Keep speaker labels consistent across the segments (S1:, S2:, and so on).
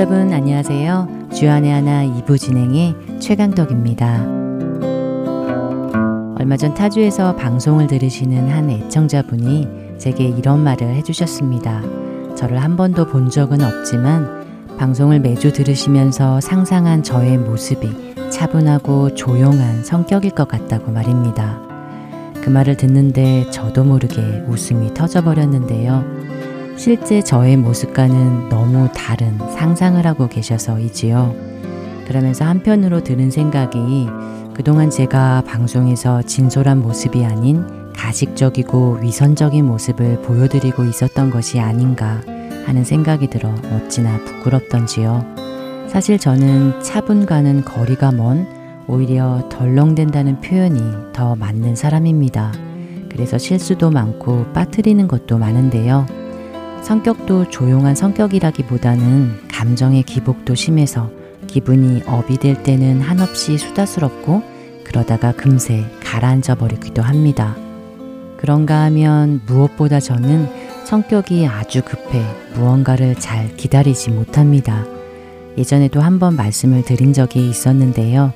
S1: 여러분 안녕하세요. 주안의 하나 2부 진행의 최강덕입니다. 얼마 전 타주에서 방송을 들으시는 한 애청자분이 제게 이런 말을 해주셨습니다. 저를 한 번도 본 적은 없지만 방송을 매주 들으시면서 상상한 저의 모습이 차분하고 조용한 성격일 것 같다고 말입니다. 그 말을 듣는데 저도 모르게 웃음이 터져버렸는데요. 실제 저의 모습과는 너무 다른 상상을 하고 계셔서이지요. 그러면서 한편으로 드는 생각이 그동안 제가 방송에서 진솔한 모습이 아닌 가식적이고 위선적인 모습을 보여드리고 있었던 것이 아닌가 하는 생각이 들어 어찌나 부끄럽던지요. 사실 저는 차분과는 거리가 먼 오히려 덜렁댄다는 표현이 더 맞는 사람입니다. 그래서 실수도 많고 빠뜨리는 것도 많은데요. 성격도 조용한 성격이라기보다는 감정의 기복도 심해서 기분이 업이 될 때는 한없이 수다스럽고 그러다가 금세 가라앉아 버리기도 합니다. 그런가 하면 무엇보다 저는 성격이 아주 급해 무언가를 잘 기다리지 못합니다. 예전에도 한번 말씀을 드린 적이 있었는데요.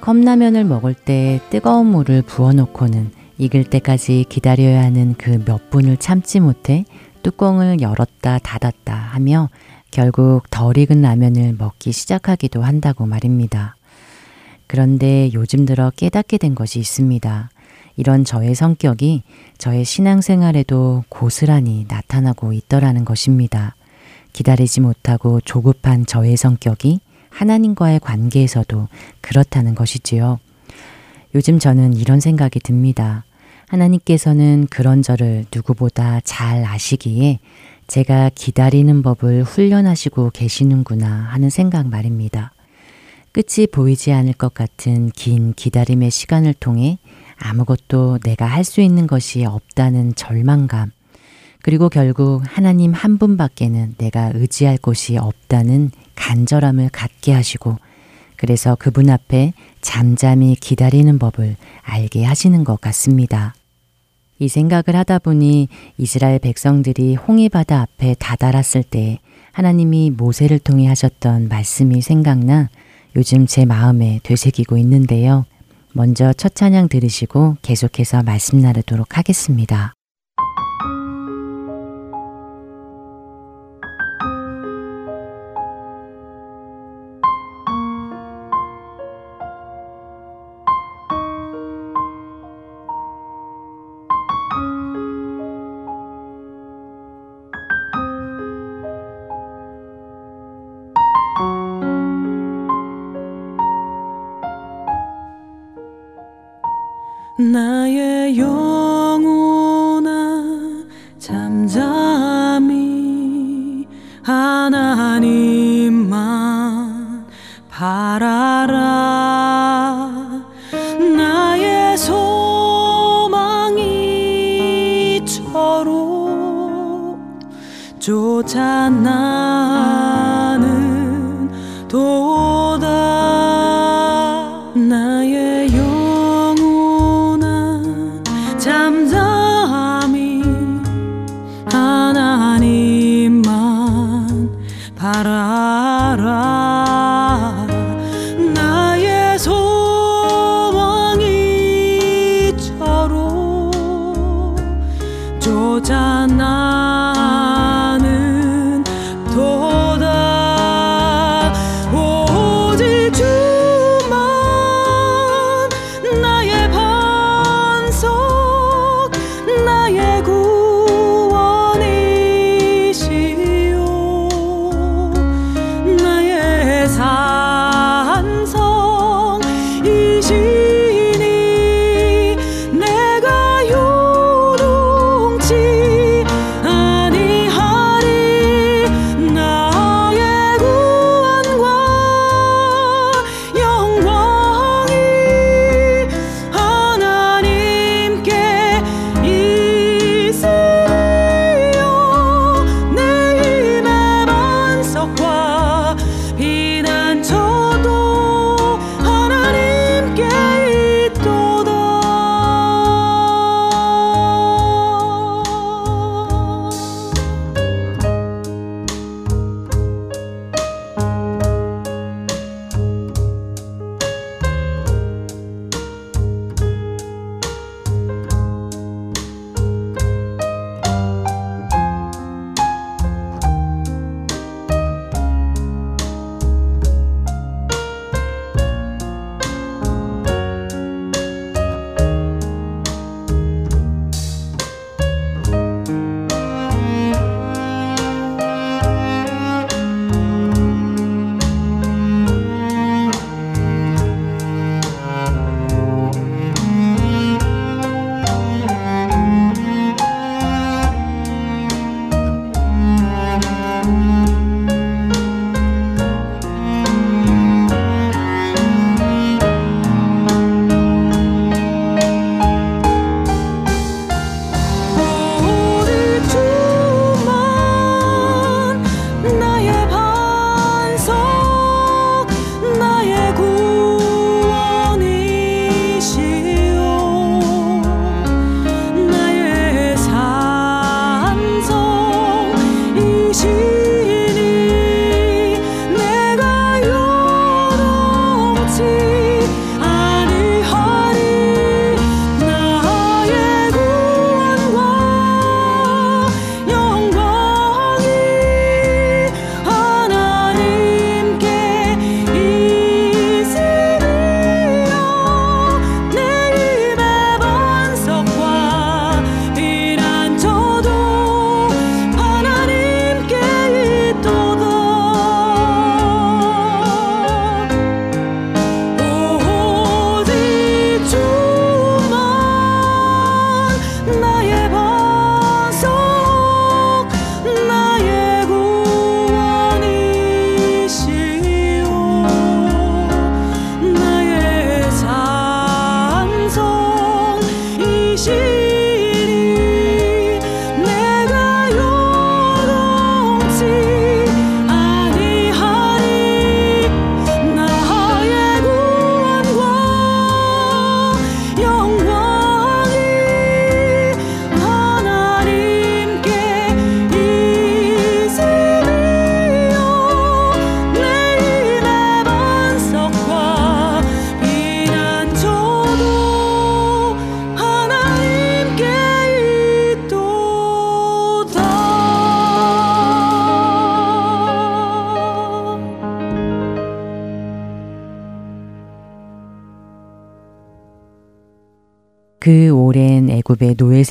S1: 컵라면을 먹을 때 뜨거운 물을 부어놓고는 익을 때까지 기다려야 하는 그 몇 분을 참지 못해 뚜껑을 열었다 닫았다 하며 결국 덜 익은 라면을 먹기 시작하기도 한다고 말입니다. 그런데 요즘 들어 깨닫게 된 것이 있습니다. 이런 저의 성격이 저의 신앙생활에도 고스란히 나타나고 있더라는 것입니다. 기다리지 못하고 조급한 저의 성격이 하나님과의 관계에서도 그렇다는 것이지요. 요즘 저는 이런 생각이 듭니다. 하나님께서는 그런 저를 누구보다 잘 아시기에 제가 기다리는 법을 훈련하시고 계시는구나 하는 생각 말입니다. 끝이 보이지 않을 것 같은 긴 기다림의 시간을 통해 아무것도 내가 할 수 있는 것이 없다는 절망감, 그리고 결국 하나님 한 분밖에는 내가 의지할 곳이 없다는 간절함을 갖게 하시고, 그래서 그분 앞에 잠잠히 기다리는 법을 알게 하시는 것 같습니다. 이 생각을 하다 보니 이스라엘 백성들이 홍해바다 앞에 다다랐을 때 하나님이 모세를 통해 하셨던 말씀이 생각나 요즘 제 마음에 되새기고 있는데요. 먼저 첫 찬양 들으시고 계속해서 말씀 나누도록 하겠습니다.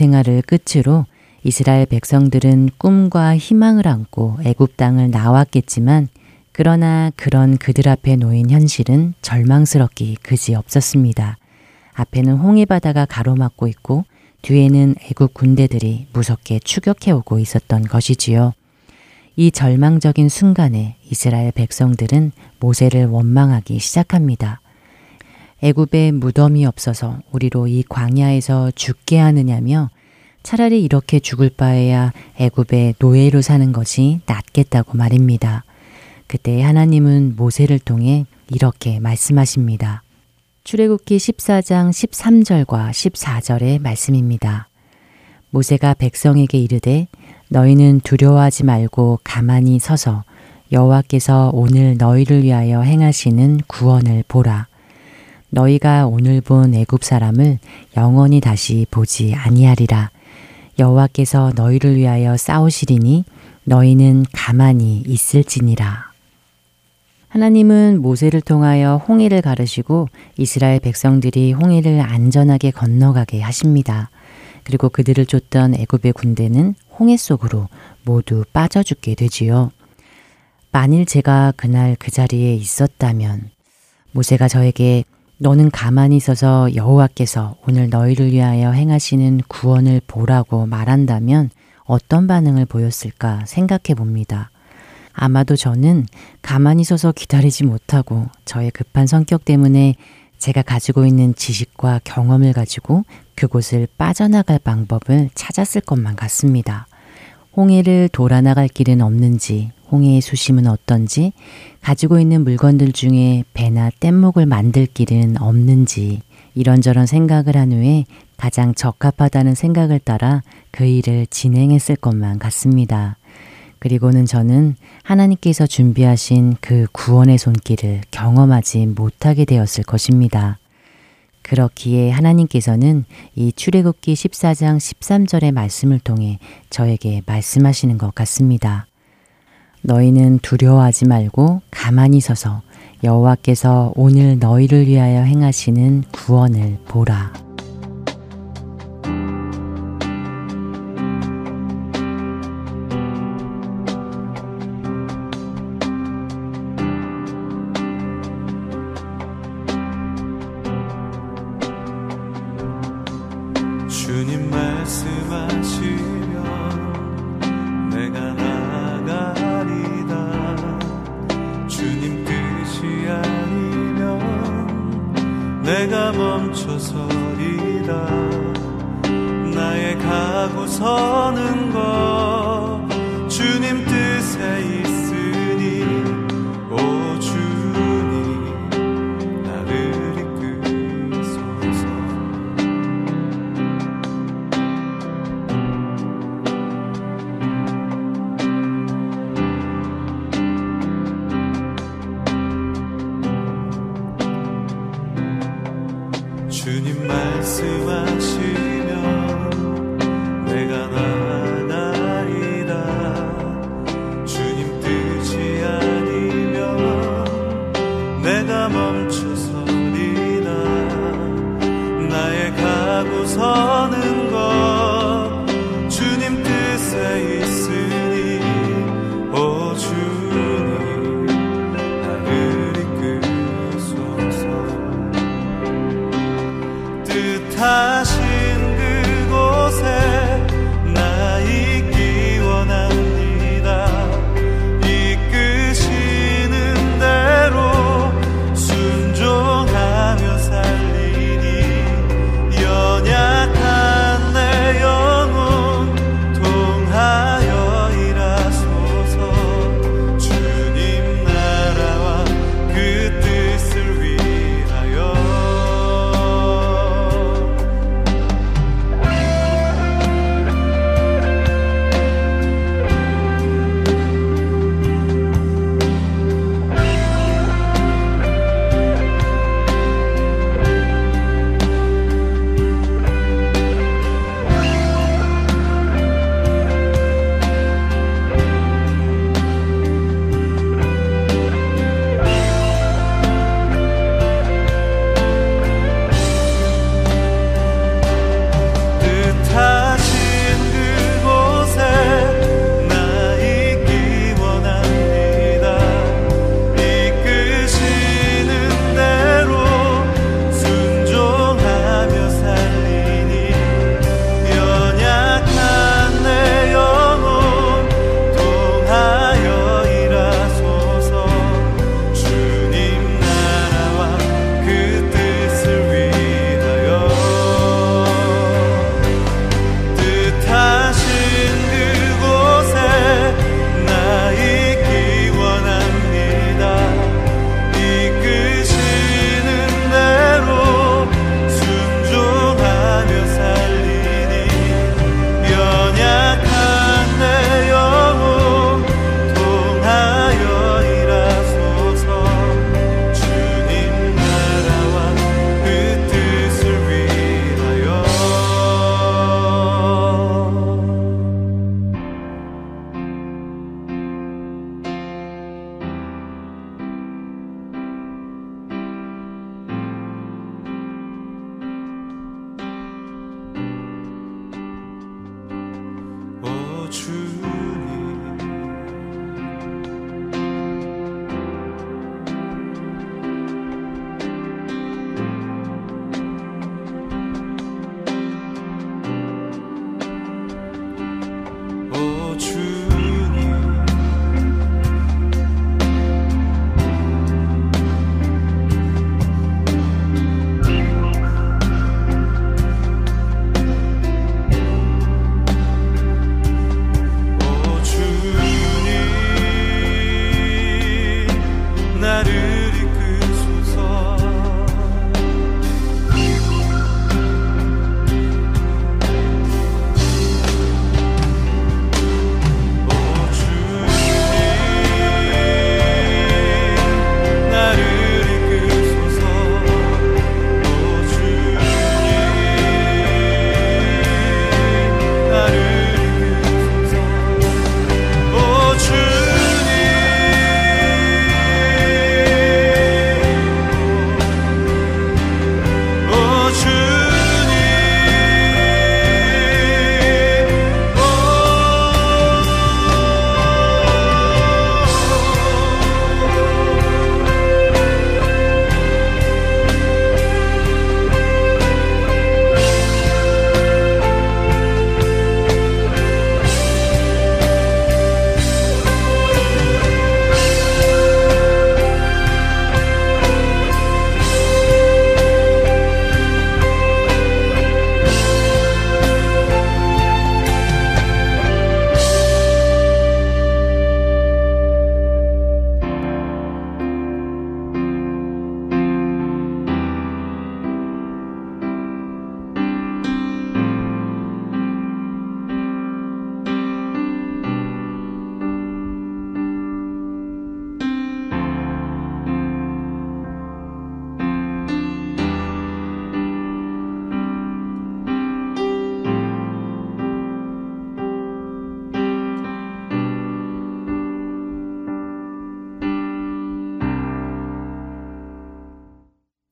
S1: 생활을 끝으로 이스라엘 백성들은 꿈과 희망을 안고 애굽 땅을 나왔겠지만 그러나 그런 그들 앞에 놓인 현실은 절망스럽기 그지 없었습니다. 앞에는 홍해 바다가 가로막고 있고 뒤에는 애국 군대들이 무섭게 추격해 오고 있었던 것이지요. 이 절망적인 순간에 이스라엘 백성들은 모세를 원망하기 시작합니다. 애굽에 무덤이 없어서 우리로 이 광야에서 죽게 하느냐며 차라리 이렇게 죽을 바에야 애굽의 노예로 사는 것이 낫겠다고 말입니다. 그때 하나님은 모세를 통해 이렇게 말씀하십니다. 출애굽기 14장 13절과 14절의 말씀입니다. 모세가 백성에게 이르되 너희는 두려워하지 말고 가만히 서서 여호와께서 오늘 너희를 위하여 행하시는 구원을 보라. 너희가 오늘 본 애굽 사람을 영원히 다시 보지 아니하리라. 여호와께서 너희를 위하여 싸우시리니 너희는 가만히 있을지니라. 하나님은 모세를 통하여 홍해를 가르시고 이스라엘 백성들이 홍해를 안전하게 건너가게 하십니다. 그리고 그들을 쫓던 애굽의 군대는 홍해 속으로 모두 빠져 죽게 되지요. 만일 제가 그날 그 자리에 있었다면 모세가 저에게 너는 가만히 있어서 여호와께서 오늘 너희를 위하여 행하시는 구원을 보라고 말한다면 어떤 반응을 보였을까 생각해 봅니다. 아마도 저는 가만히 서서 기다리지 못하고 저의 급한 성격 때문에 제가 가지고 있는 지식과 경험을 가지고 그곳을 빠져나갈 방법을 찾았을 것만 같습니다. 홍해를 돌아나갈 길은 없는지, 홍해의 수심은 어떤지, 가지고 있는 물건들 중에 배나 뗏목을 만들 길은 없는지, 이런저런 생각을 한 후에 가장 적합하다는 생각을 따라 그 일을 진행했을 것만 같습니다. 그리고는 저는 하나님께서 준비하신 그 구원의 손길을 경험하지 못하게 되었을 것입니다. 그렇기에 하나님께서는 이 출애굽기 14장 13절의 말씀을 통해 저에게 말씀하시는 것 같습니다. 너희는 두려워하지 말고 가만히 서서 여호와께서 오늘 너희를 위하여 행하시는 구원을 보라.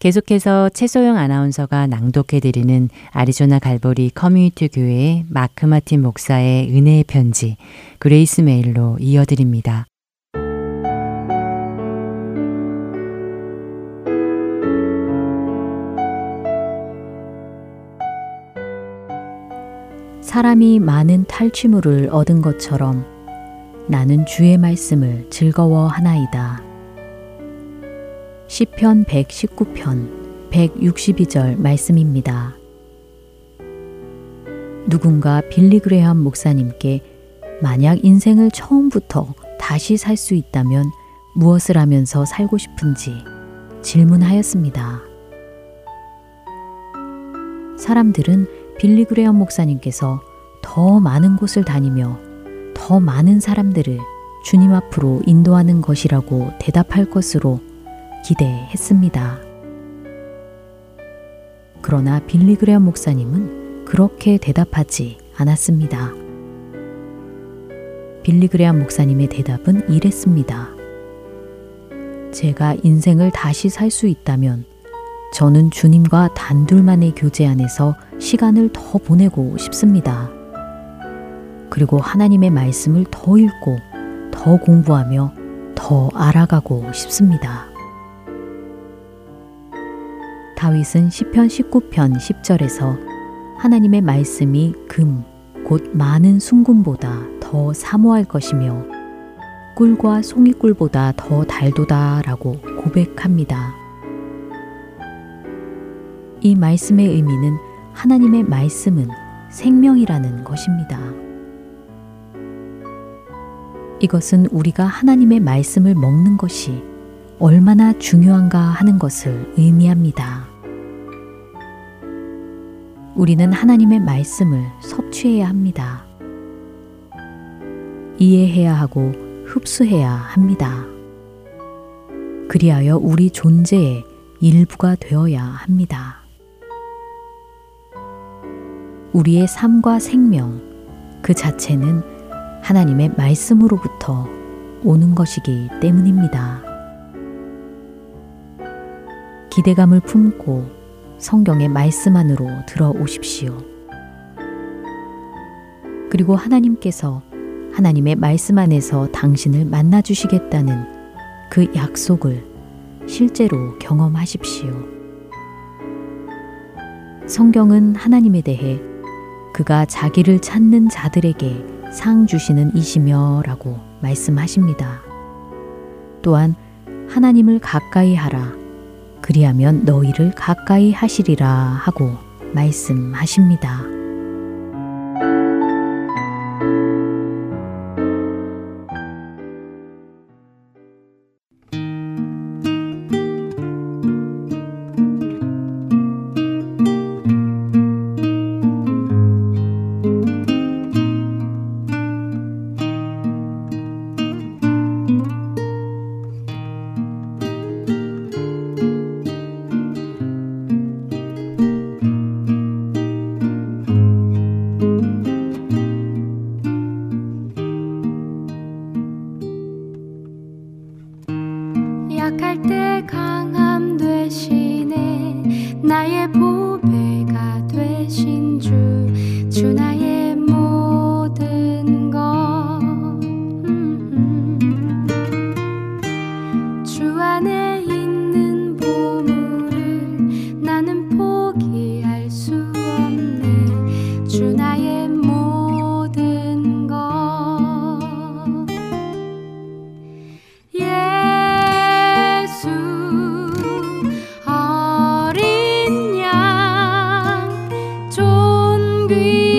S1: 계속해서 최소영 아나운서가 낭독해드리는 아리조나 갈보리 커뮤니티 교회의 마크 마틴 목사의 은혜의 편지 Grace Mail로 이어드립니다.
S2: 사람이 많은 탈취물을 얻은 것처럼 나는 주의 말씀을 즐거워하나이다. 시편 119편 162절 말씀입니다. 누군가 빌리그레함 목사님께 만약 인생을 처음부터 다시 살 수 있다면 무엇을 하면서 살고 싶은지 질문하였습니다. 사람들은 빌리그레엄 목사님께서 더 많은 곳을 다니며 더 많은 사람들을 주님 앞으로 인도하는 것이라고 대답할 것으로 기대했습니다. 그러나 빌리 그레엄 목사님은 그렇게 대답하지 않았습니다. 빌리 그레엄 목사님의 대답은 이랬습니다. 제가 인생을 다시 살 수 있다면 저는 주님과 단둘만의 교제 안에서 시간을 더 보내고 싶습니다. 그리고 하나님의 말씀을 더 읽고 더 공부하며 더 알아가고 싶습니다. 다윗은 시편 19편 10절에서 하나님의 말씀이 금, 곧 많은 순금보다 더 사모할 것이며 꿀과 송이꿀보다 더 달도다 라고 고백합니다. 이 말씀의 의미는 하나님의 말씀은 생명이라는 것입니다. 이것은 우리가 하나님의 말씀을 먹는 것이 얼마나 중요한가 하는 것을 의미합니다. 우리는 하나님의 말씀을 섭취해야 합니다. 이해해야 하고 흡수해야 합니다. 그리하여 우리 존재의 일부가 되어야 합니다. 우리의 삶과 생명 그 자체는 하나님의 말씀으로부터 오는 것이기 때문입니다. 기대감을 품고 성경의 말씀 안으로 들어오십시오. 그리고 하나님께서 하나님의 말씀 안에서 당신을 만나 주시겠다는 그 약속을 실제로 경험하십시오. 성경은 하나님에 대해 그가 자기를 찾는 자들에게 상 주시는 이시며 라고 말씀하십니다. 또한 하나님을 가까이 하라. 그리하면 너희를 가까이 하시리라 하고 말씀하십니다.
S3: 안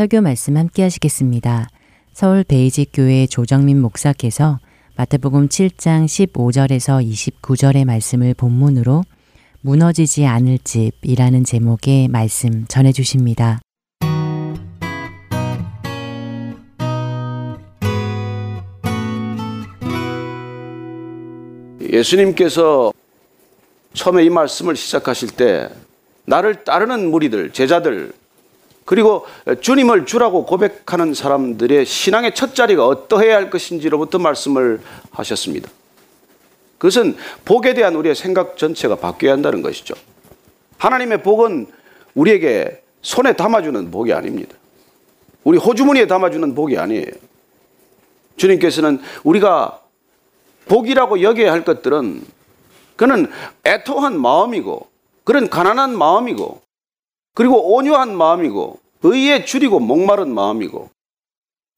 S1: 설교 말씀 함께 하시겠습니다. 서울 베이직 교회 조정민 목사께서 마태복음 7장 15절에서 29절의 말씀을 본문으로 무너지지 않을 집이라는 제목의 말씀 전해 주십니다.
S4: 예수님께서 처음에 이 말씀을 시작하실 때 나를 따르는 무리들, 제자들, 그리고 주님을 주라고 고백하는 사람들의 신앙의 첫 자리가 어떠해야 할 것인지로부터 말씀을 하셨습니다. 그것은 복에 대한 우리의 생각 전체가 바뀌어야 한다는 것이죠. 하나님의 복은 우리에게 손에 담아주는 복이 아닙니다. 우리 호주머니에 담아주는 복이 아니에요. 주님께서는 우리가 복이라고 여겨야 할 것들은 그는 애통한 마음이고 그런 가난한 마음이고 그리고 온유한 마음이고 의에 줄이고 목마른 마음이고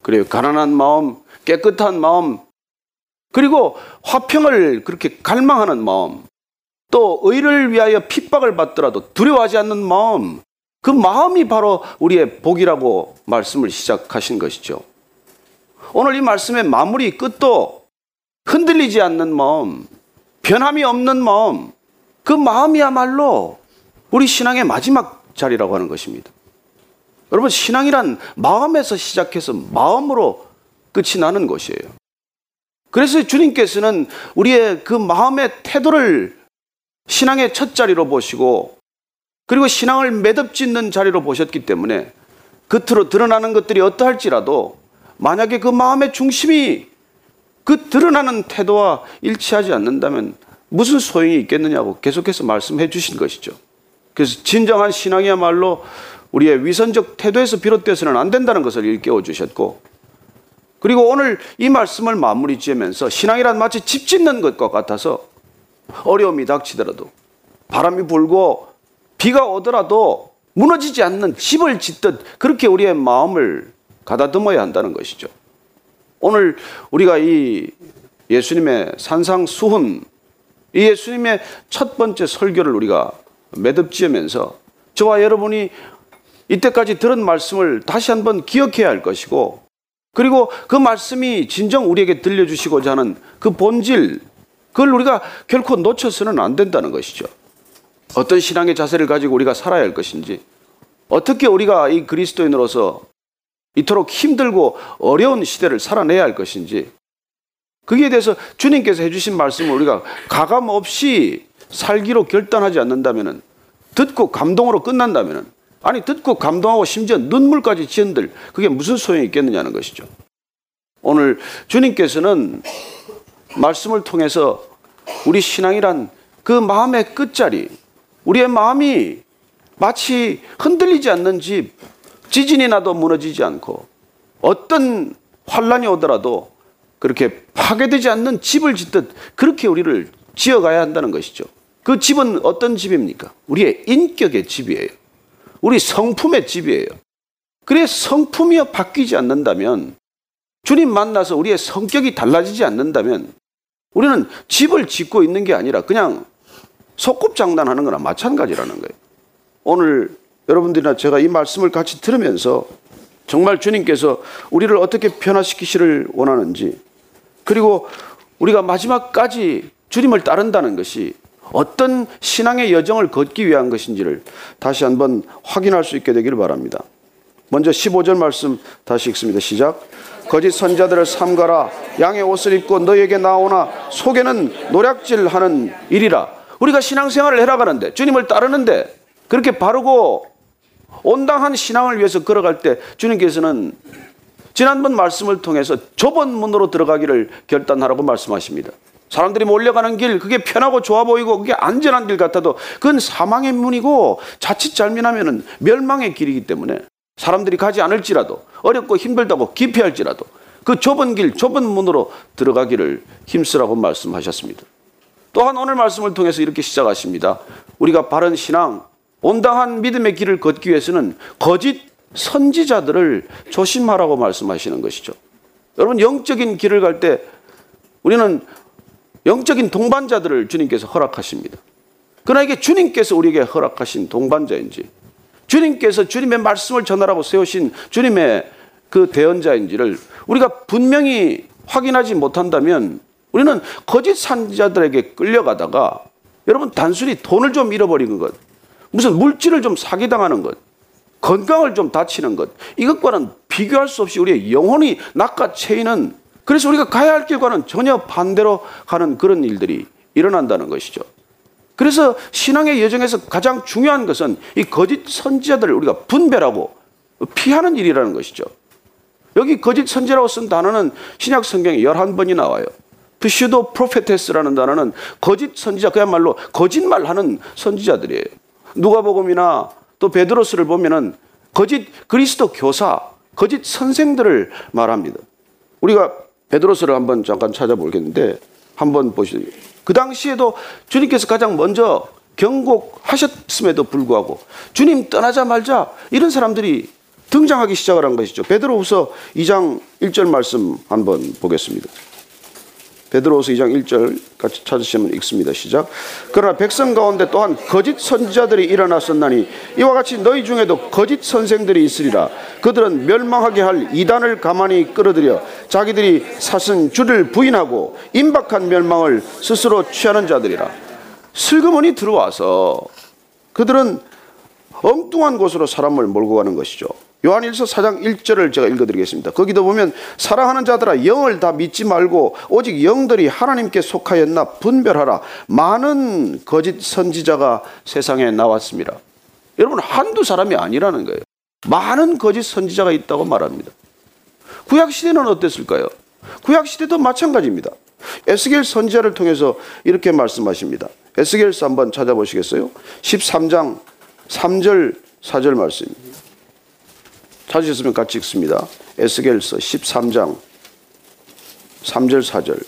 S4: 그래요. 가난한 마음, 깨끗한 마음 그리고 화평을 그렇게 갈망하는 마음 또 의를 위하여 핍박을 받더라도 두려워하지 않는 마음 그 마음이 바로 우리의 복이라고 말씀을 시작하신 것이죠. 오늘 이 말씀의 마무리 끝도 흔들리지 않는 마음, 변함이 없는 마음, 그 마음이야말로 우리 신앙의 마지막 자리라고 하는 것입니다. 여러분, 신앙이란 마음에서 시작해서 마음으로 끝이 나는 것이에요. 그래서 주님께서는 우리의 그 마음의 태도를 신앙의 첫 자리로 보시고 그리고 신앙을 매듭 짓는 자리로 보셨기 때문에 겉으로 드러나는 것들이 어떠할지라도 만약에 그 마음의 중심이 그 드러나는 태도와 일치하지 않는다면 무슨 소용이 있겠느냐고 계속해서 말씀해 주신 것이죠. 그래서 진정한 신앙이야말로 우리의 위선적 태도에서 비롯돼서는 안 된다는 것을 일깨워 주셨고 그리고 오늘 이 말씀을 마무리 지으면서 신앙이란 마치 집 짓는 것과 같아서 어려움이 닥치더라도 바람이 불고 비가 오더라도 무너지지 않는 집을 짓듯 그렇게 우리의 마음을 가다듬어야 한다는 것이죠. 오늘 우리가 이 예수님의 산상수훈, 이 예수님의 첫 번째 설교를 우리가 매듭 지으면서 저와 여러분이 이때까지 들은 말씀을 다시 한번 기억해야 할 것이고 그리고 그 말씀이 진정 우리에게 들려주시고자 하는 그 본질, 그걸 우리가 결코 놓쳐서는 안 된다는 것이죠. 어떤 신앙의 자세를 가지고 우리가 살아야 할 것인지, 어떻게 우리가 이 그리스도인으로서 이토록 힘들고 어려운 시대를 살아내야 할 것인지, 거기에 대해서 주님께서 해주신 말씀을 우리가 가감 없이 살기로 결단하지 않는다면, 듣고 감동으로 끝난다면, 아니 듣고 감동하고 심지어 눈물까지 지은들 그게 무슨 소용이 있겠느냐는 것이죠. 오늘 주님께서는 말씀을 통해서 우리 신앙이란 그 마음의 끝자리, 우리의 마음이 마치 흔들리지 않는 집, 지진이 나도 무너지지 않고 어떤 환란이 오더라도 그렇게 파괴되지 않는 집을 짓듯 그렇게 우리를 지어가야 한다는 것이죠. 그 집은 어떤 집입니까? 우리의 인격의 집이에요. 우리 성품의 집이에요. 그래 성품이 바뀌지 않는다면 주님 만나서 우리의 성격이 달라지지 않는다면 우리는 집을 짓고 있는 게 아니라 그냥 소꿉장난하는 거나 마찬가지라는 거예요. 오늘 여러분들이나 제가 이 말씀을 같이 들으면서 정말 주님께서 우리를 어떻게 변화시키시를 원하는지 그리고 우리가 마지막까지 주님을 따른다는 것이 어떤 신앙의 여정을 걷기 위한 것인지를 다시 한번 확인할 수 있게 되기를 바랍니다. 먼저 15절 말씀 다시 읽습니다. 시작. 거짓 선자들을 삼가라. 양의 옷을 입고 너에게 나오나 속에는 노략질하는 일이라. 우리가 신앙생활을 해나가는데 주님을 따르는데 그렇게 바르고 온당한 신앙을 위해서 걸어갈 때 주님께서는 지난번 말씀을 통해서 좁은 문으로 들어가기를 결단하라고 말씀하십니다. 사람들이 몰려가는 길, 그게 편하고 좋아 보이고 그게 안전한 길 같아도 그건 사망의 문이고 자칫 잘못하면 멸망의 길이기 때문에 사람들이 가지 않을지라도 어렵고 힘들다고 기피할지라도 그 좁은 길, 좁은 문으로 들어가기를 힘쓰라고 말씀하셨습니다. 또한 오늘 말씀을 통해서 이렇게 시작하십니다. 우리가 바른 신앙, 온당한 믿음의 길을 걷기 위해서는 거짓 선지자들을 조심하라고 말씀하시는 것이죠. 여러분, 영적인 길을 갈 때 우리는 영적인 동반자들을 주님께서 허락하십니다. 그러나 이게 주님께서 우리에게 허락하신 동반자인지, 주님께서 주님의 말씀을 전하라고 세우신 주님의 그 대언자인지를 우리가 분명히 확인하지 못한다면 우리는 거짓 산자들에게 끌려가다가 여러분 단순히 돈을 좀 잃어버리는 것, 무슨 물질을 좀 사기당하는 것, 건강을 좀 다치는 것, 이것과는 비교할 수 없이 우리의 영혼이 낚아채이는 그래서 우리가 가야 할 길과는 전혀 반대로 가는 그런 일들이 일어난다는 것이죠. 그래서 신앙의 여정에서 가장 중요한 것은 이 거짓 선지자들을 우리가 분별하고 피하는 일이라는 것이죠. 여기 거짓 선지라고 쓴 단어는 신약 성경에 11번이 나와요. pseudo prophetess라는 단어는 거짓 선지자 그야말로 거짓말하는 선지자들이에요. 누가복음이나 또 베드로스를 보면은 거짓 그리스도 교사, 거짓 선생들을 말합니다. 우리가 베드로스를 한번 잠깐 찾아보겠는데 한번 보시죠. 그 당시에도 주님께서 가장 먼저 경고하셨음에도 불구하고 주님 떠나자 말자 이런 사람들이 등장하기 시작을 한 것이죠. 베드로후서 2장 1절 말씀 한번 보겠습니다. 베드로후서 2장 1절 같이 찾으시면 읽습니다. 시작. 그러나 백성 가운데 또한 거짓 선지자들이 일어났었나니 이와 같이 너희 중에도 거짓 선생들이 있으리라. 그들은 멸망하게 할 이단을 가만히 끌어들여 자기들이 사신 주를 부인하고 임박한 멸망을 스스로 취하는 자들이라. 슬그머니 들어와서 그들은 엉뚱한 곳으로 사람을 몰고 가는 것이죠. 요한일서 4장 1절을 제가 읽어드리겠습니다. 거기도 보면 사랑하는 자들아 영을 다 믿지 말고 오직 영들이 하나님께 속하였나 분별하라. 많은 거짓 선지자가 세상에 나왔습니다. 여러분 한두 사람이 아니라는 거예요. 많은 거짓 선지자가 있다고 말합니다. 구약 시대는 어땠을까요? 구약 시대도 마찬가지입니다. 에스겔 선지자를 통해서 이렇게 말씀하십니다. 에스겔서 한번 찾아보시겠어요? 13장 3절 4절 말씀입니다. 찾으셨으면 같이 읽습니다. 에스겔서 13장 3절 4절.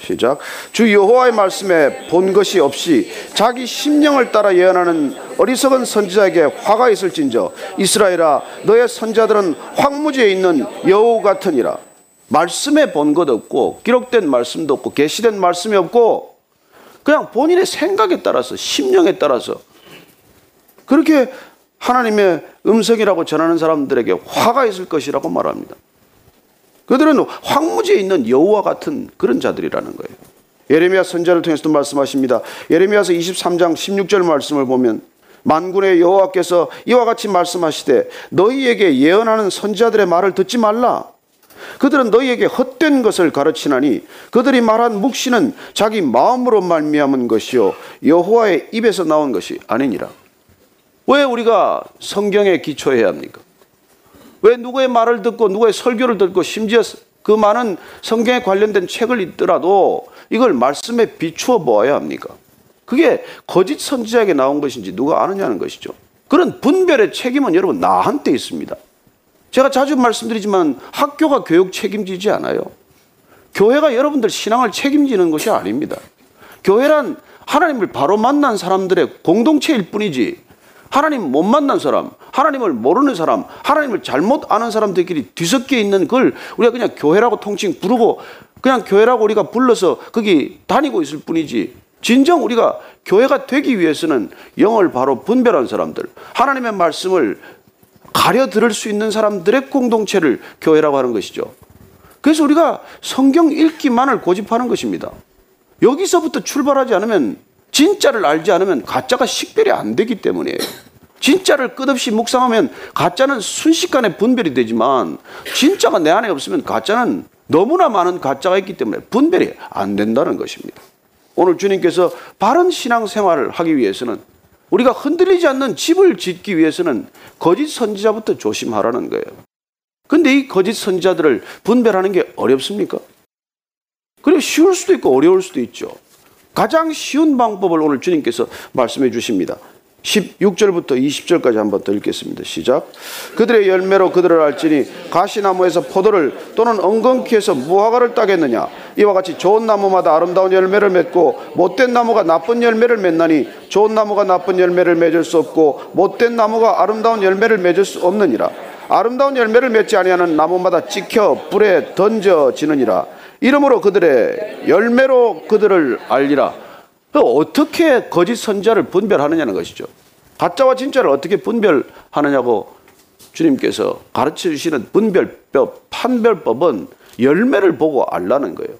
S4: 시작. 주 여호와의 말씀에 본 것이 없이 자기 심령을 따라 예언하는 어리석은 선지자에게 화가 있을진저 이스라엘아 너의 선자들은 황무지에 있는 여우 같으니라. 말씀에 본 것 없고 기록된 말씀도 없고 계시된 말씀이 없고 그냥 본인의 생각에 따라서 심령에 따라서 그렇게 하나님의 음성이라고 전하는 사람들에게 화가 있을 것이라고 말합니다. 그들은 황무지에 있는 여우와 같은 그런 자들이라는 거예요. 예레미야 선자를 통해서도 말씀하십니다. 예레미야서 23장 16절 말씀을 보면 만군의 여호와께서 이와 같이 말씀하시되 너희에게 예언하는 선자들의 말을 듣지 말라. 그들은 너희에게 헛된 것을 가르치나니 그들이 말한 묵시는 자기 마음으로 말미암은 것이요 여호와의 입에서 나온 것이 아니니라. 왜 우리가 성경에 기초해야 합니까? 왜 누구의 말을 듣고 누구의 설교를 듣고 심지어 그 많은 성경에 관련된 책을 읽더라도 이걸 말씀에 비추어 보아야 합니까? 그게 거짓 선지자에게 나온 것인지 누가 아느냐는 것이죠. 그런 분별의 책임은 여러분 나한테 있습니다. 제가 자주 말씀드리지만 학교가 교육 책임지지 않아요. 교회가 여러분들 신앙을 책임지는 것이 아닙니다. 교회란 하나님을 바로 만난 사람들의 공동체일 뿐이지 하나님 못 만난 사람, 하나님을 모르는 사람, 하나님을 잘못 아는 사람들끼리 뒤섞여 있는 걸 우리가 그냥 교회라고 통칭 부르고 그냥 교회라고 우리가 불러서 거기 다니고 있을 뿐이지 진정 우리가 교회가 되기 위해서는 영을 바로 분별한 사람들, 하나님의 말씀을 가려 들을 수 있는 사람들의 공동체를 교회라고 하는 것이죠. 그래서 우리가 성경 읽기만을 고집하는 것입니다. 여기서부터 출발하지 않으면 진짜를 알지 않으면 가짜가 식별이 안 되기 때문이에요. 진짜를 끝없이 묵상하면 가짜는 순식간에 분별이 되지만 진짜가 내 안에 없으면 가짜는 너무나 많은 가짜가 있기 때문에 분별이 안 된다는 것입니다. 오늘 주님께서 바른 신앙 생활을 하기 위해서는 우리가 흔들리지 않는 집을 짓기 위해서는 거짓 선지자부터 조심하라는 거예요. 근데 이 거짓 선지자들을 분별하는 게 어렵습니까? 그리고 쉬울 수도 있고 어려울 수도 있죠. 가장 쉬운 방법을 오늘 주님께서 말씀해 주십니다. 16절부터 20절까지 한번 더 읽겠습니다. 시작. 그들의 열매로 그들을 알지니 가시나무에서 포도를 또는 엉겅퀴에서 무화과를 따겠느냐. 이와 같이 좋은 나무마다 아름다운 열매를 맺고 못된 나무가 나쁜 열매를 맺나니 좋은 나무가 나쁜 열매를 맺을 수 없고 못된 나무가 아름다운 열매를 맺을 수 없느니라. 아름다운 열매를 맺지 아니하는 나무마다 찍혀 불에 던져지느니라. 이러므로 그들의 열매로 그들을 알리라. 어떻게 거짓 선자를 분별하느냐는 것이죠. 가짜와 진짜를 어떻게 분별하느냐고 주님께서 가르쳐 주시는 분별법, 판별법은 열매를 보고 알라는 거예요.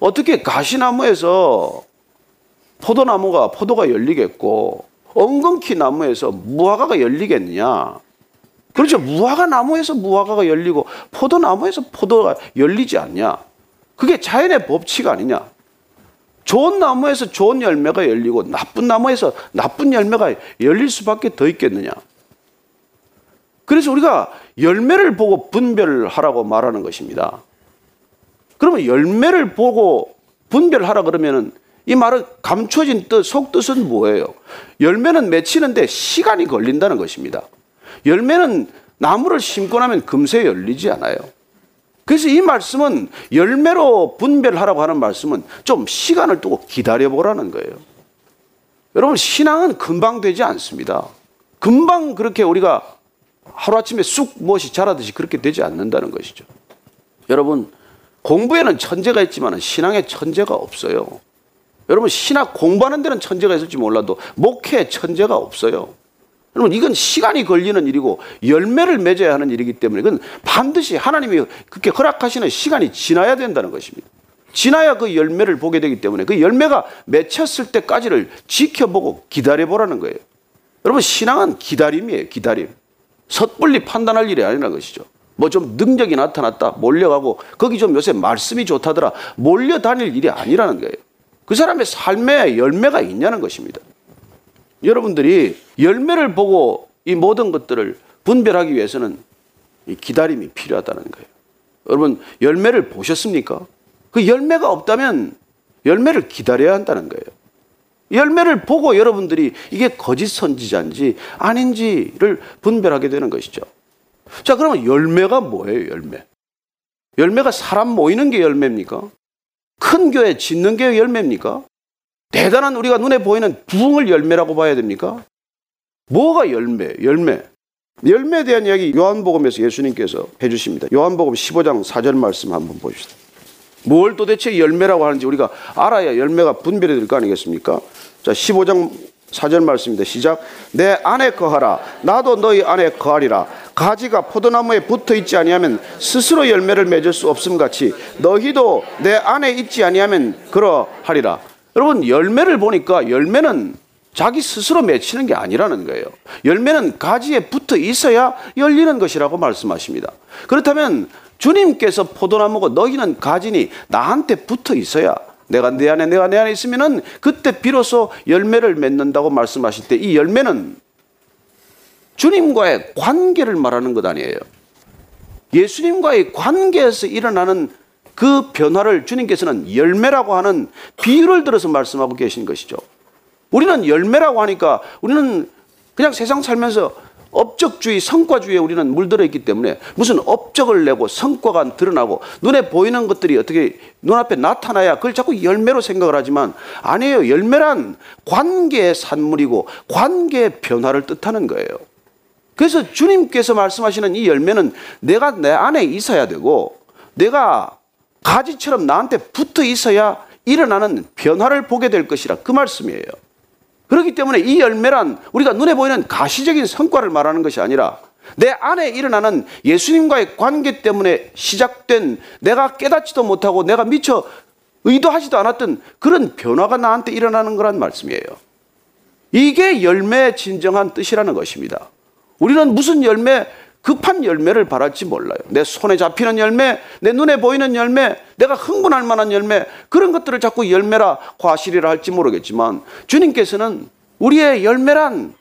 S4: 어떻게 가시나무에서 포도나무가 포도가 열리겠고 엉겅퀴 나무에서 무화과가 열리겠느냐? 그렇죠. 무화과 나무에서 무화과가 열리고 포도나무에서 포도가 열리지 않냐? 그게 자연의 법칙 아니냐? 좋은 나무에서 좋은 열매가 열리고 나쁜 나무에서 나쁜 열매가 열릴 수밖에 더 있겠느냐? 그래서 우리가 열매를 보고 분별하라고 말하는 것입니다. 그러면 열매를 보고 분별하라 그러면은 이 말은 감춰진 뜻, 속뜻은 뭐예요? 열매는 맺히는데 시간이 걸린다는 것입니다. 열매는 나무를 심고 나면 금세 열리지 않아요. 그래서 이 말씀은 열매로 분별하라고 하는 말씀은 좀 시간을 두고 기다려보라는 거예요. 여러분, 신앙은 금방 되지 않습니다. 금방 그렇게 우리가 하루아침에 쑥 무엇이 자라듯이 그렇게 되지 않는다는 것이죠. 여러분, 공부에는 천재가 있지만 신앙에 천재가 없어요. 여러분, 신학 공부하는 데는 천재가 있을지 몰라도 목회에 천재가 없어요. 여러분, 이건 시간이 걸리는 일이고 열매를 맺어야 하는 일이기 때문에 이건 반드시 하나님이 그렇게 허락하시는 시간이 지나야 된다는 것입니다. 지나야 그 열매를 보게 되기 때문에 그 열매가 맺혔을 때까지를 지켜보고 기다려보라는 거예요. 여러분, 신앙은 기다림이에요, 기다림. 섣불리 판단할 일이 아니라는 것이죠. 뭐 좀 능력이 나타났다 몰려가고 거기 좀 요새 말씀이 좋다더라 몰려다닐 일이 아니라는 거예요. 그 사람의 삶에 열매가 있냐는 것입니다. 여러분들이 열매를 보고 이 모든 것들을 분별하기 위해서는 기다림이 필요하다는 거예요. 여러분 열매를 보셨습니까? 그 열매가 없다면 열매를 기다려야 한다는 거예요. 열매를 보고 여러분들이 이게 거짓 선지자인지 아닌지를 분별하게 되는 것이죠. 자, 그러면 열매가 뭐예요, 열매? 열매가 사람 모이는 게 열매입니까? 큰 교회 짓는 게 열매입니까? 대단한 우리가 눈에 보이는 부흥을 열매라고 봐야 됩니까? 뭐가 열매, 열매? 열매에 대한 이야기 요한복음에서 예수님께서 해주십니다. 요한복음 15장 4절 말씀 한번 보십시다. 뭘 도대체 열매라고 하는지 우리가 알아야 열매가 분별이 될 거 아니겠습니까? 자, 15장 4절 말씀입니다. 시작. 내 안에 거하라. 나도 너희 안에 거하리라. 가지가 포도나무에 붙어 있지 아니하면 스스로 열매를 맺을 수 없음 같이 너희도 내 안에 있지 아니하면 그러하리라. 여러분 열매를 보니까 열매는 자기 스스로 맺히는 게 아니라는 거예요. 열매는 가지에 붙어 있어야 열리는 것이라고 말씀하십니다. 그렇다면 주님께서 포도나무고 너희는 가지니 나한테 붙어 있어야 내가 내 안에 내가 내 안에 있으면은 그때 비로소 열매를 맺는다고 말씀하실 때 이 열매는 주님과의 관계를 말하는 것 아니에요. 예수님과의 관계에서 일어나는 그 변화를 주님께서는 열매라고 하는 비유를 들어서 말씀하고 계신 것이죠. 우리는 열매라고 하니까 우리는 그냥 세상 살면서 업적주의, 성과주의에 우리는 물들어 있기 때문에 무슨 업적을 내고 성과가 드러나고 눈에 보이는 것들이 어떻게 눈앞에 나타나야 그걸 자꾸 열매로 생각을 하지만 아니에요. 열매란 관계의 산물이고 관계의 변화를 뜻하는 거예요. 그래서 주님께서 말씀하시는 이 열매는 내가 내 안에 있어야 되고 내가 가지처럼 나한테 붙어 있어야 일어나는 변화를 보게 될 것이라 그 말씀이에요. 그렇기 때문에 이 열매란 우리가 눈에 보이는 가시적인 성과를 말하는 것이 아니라 내 안에 일어나는 예수님과의 관계 때문에 시작된 내가 깨닫지도 못하고 내가 미처 의도하지도 않았던 그런 변화가 나한테 일어나는 거란 말씀이에요. 이게 열매의 진정한 뜻이라는 것입니다. 우리는 무슨 열매, 급한 열매를 바랄지 몰라요. 내 손에 잡히는 열매, 내 눈에 보이는 열매, 내가 흥분할 만한 열매, 그런 것들을 자꾸 열매라 과실이라 할지 모르겠지만 주님께서는 우리의 열매란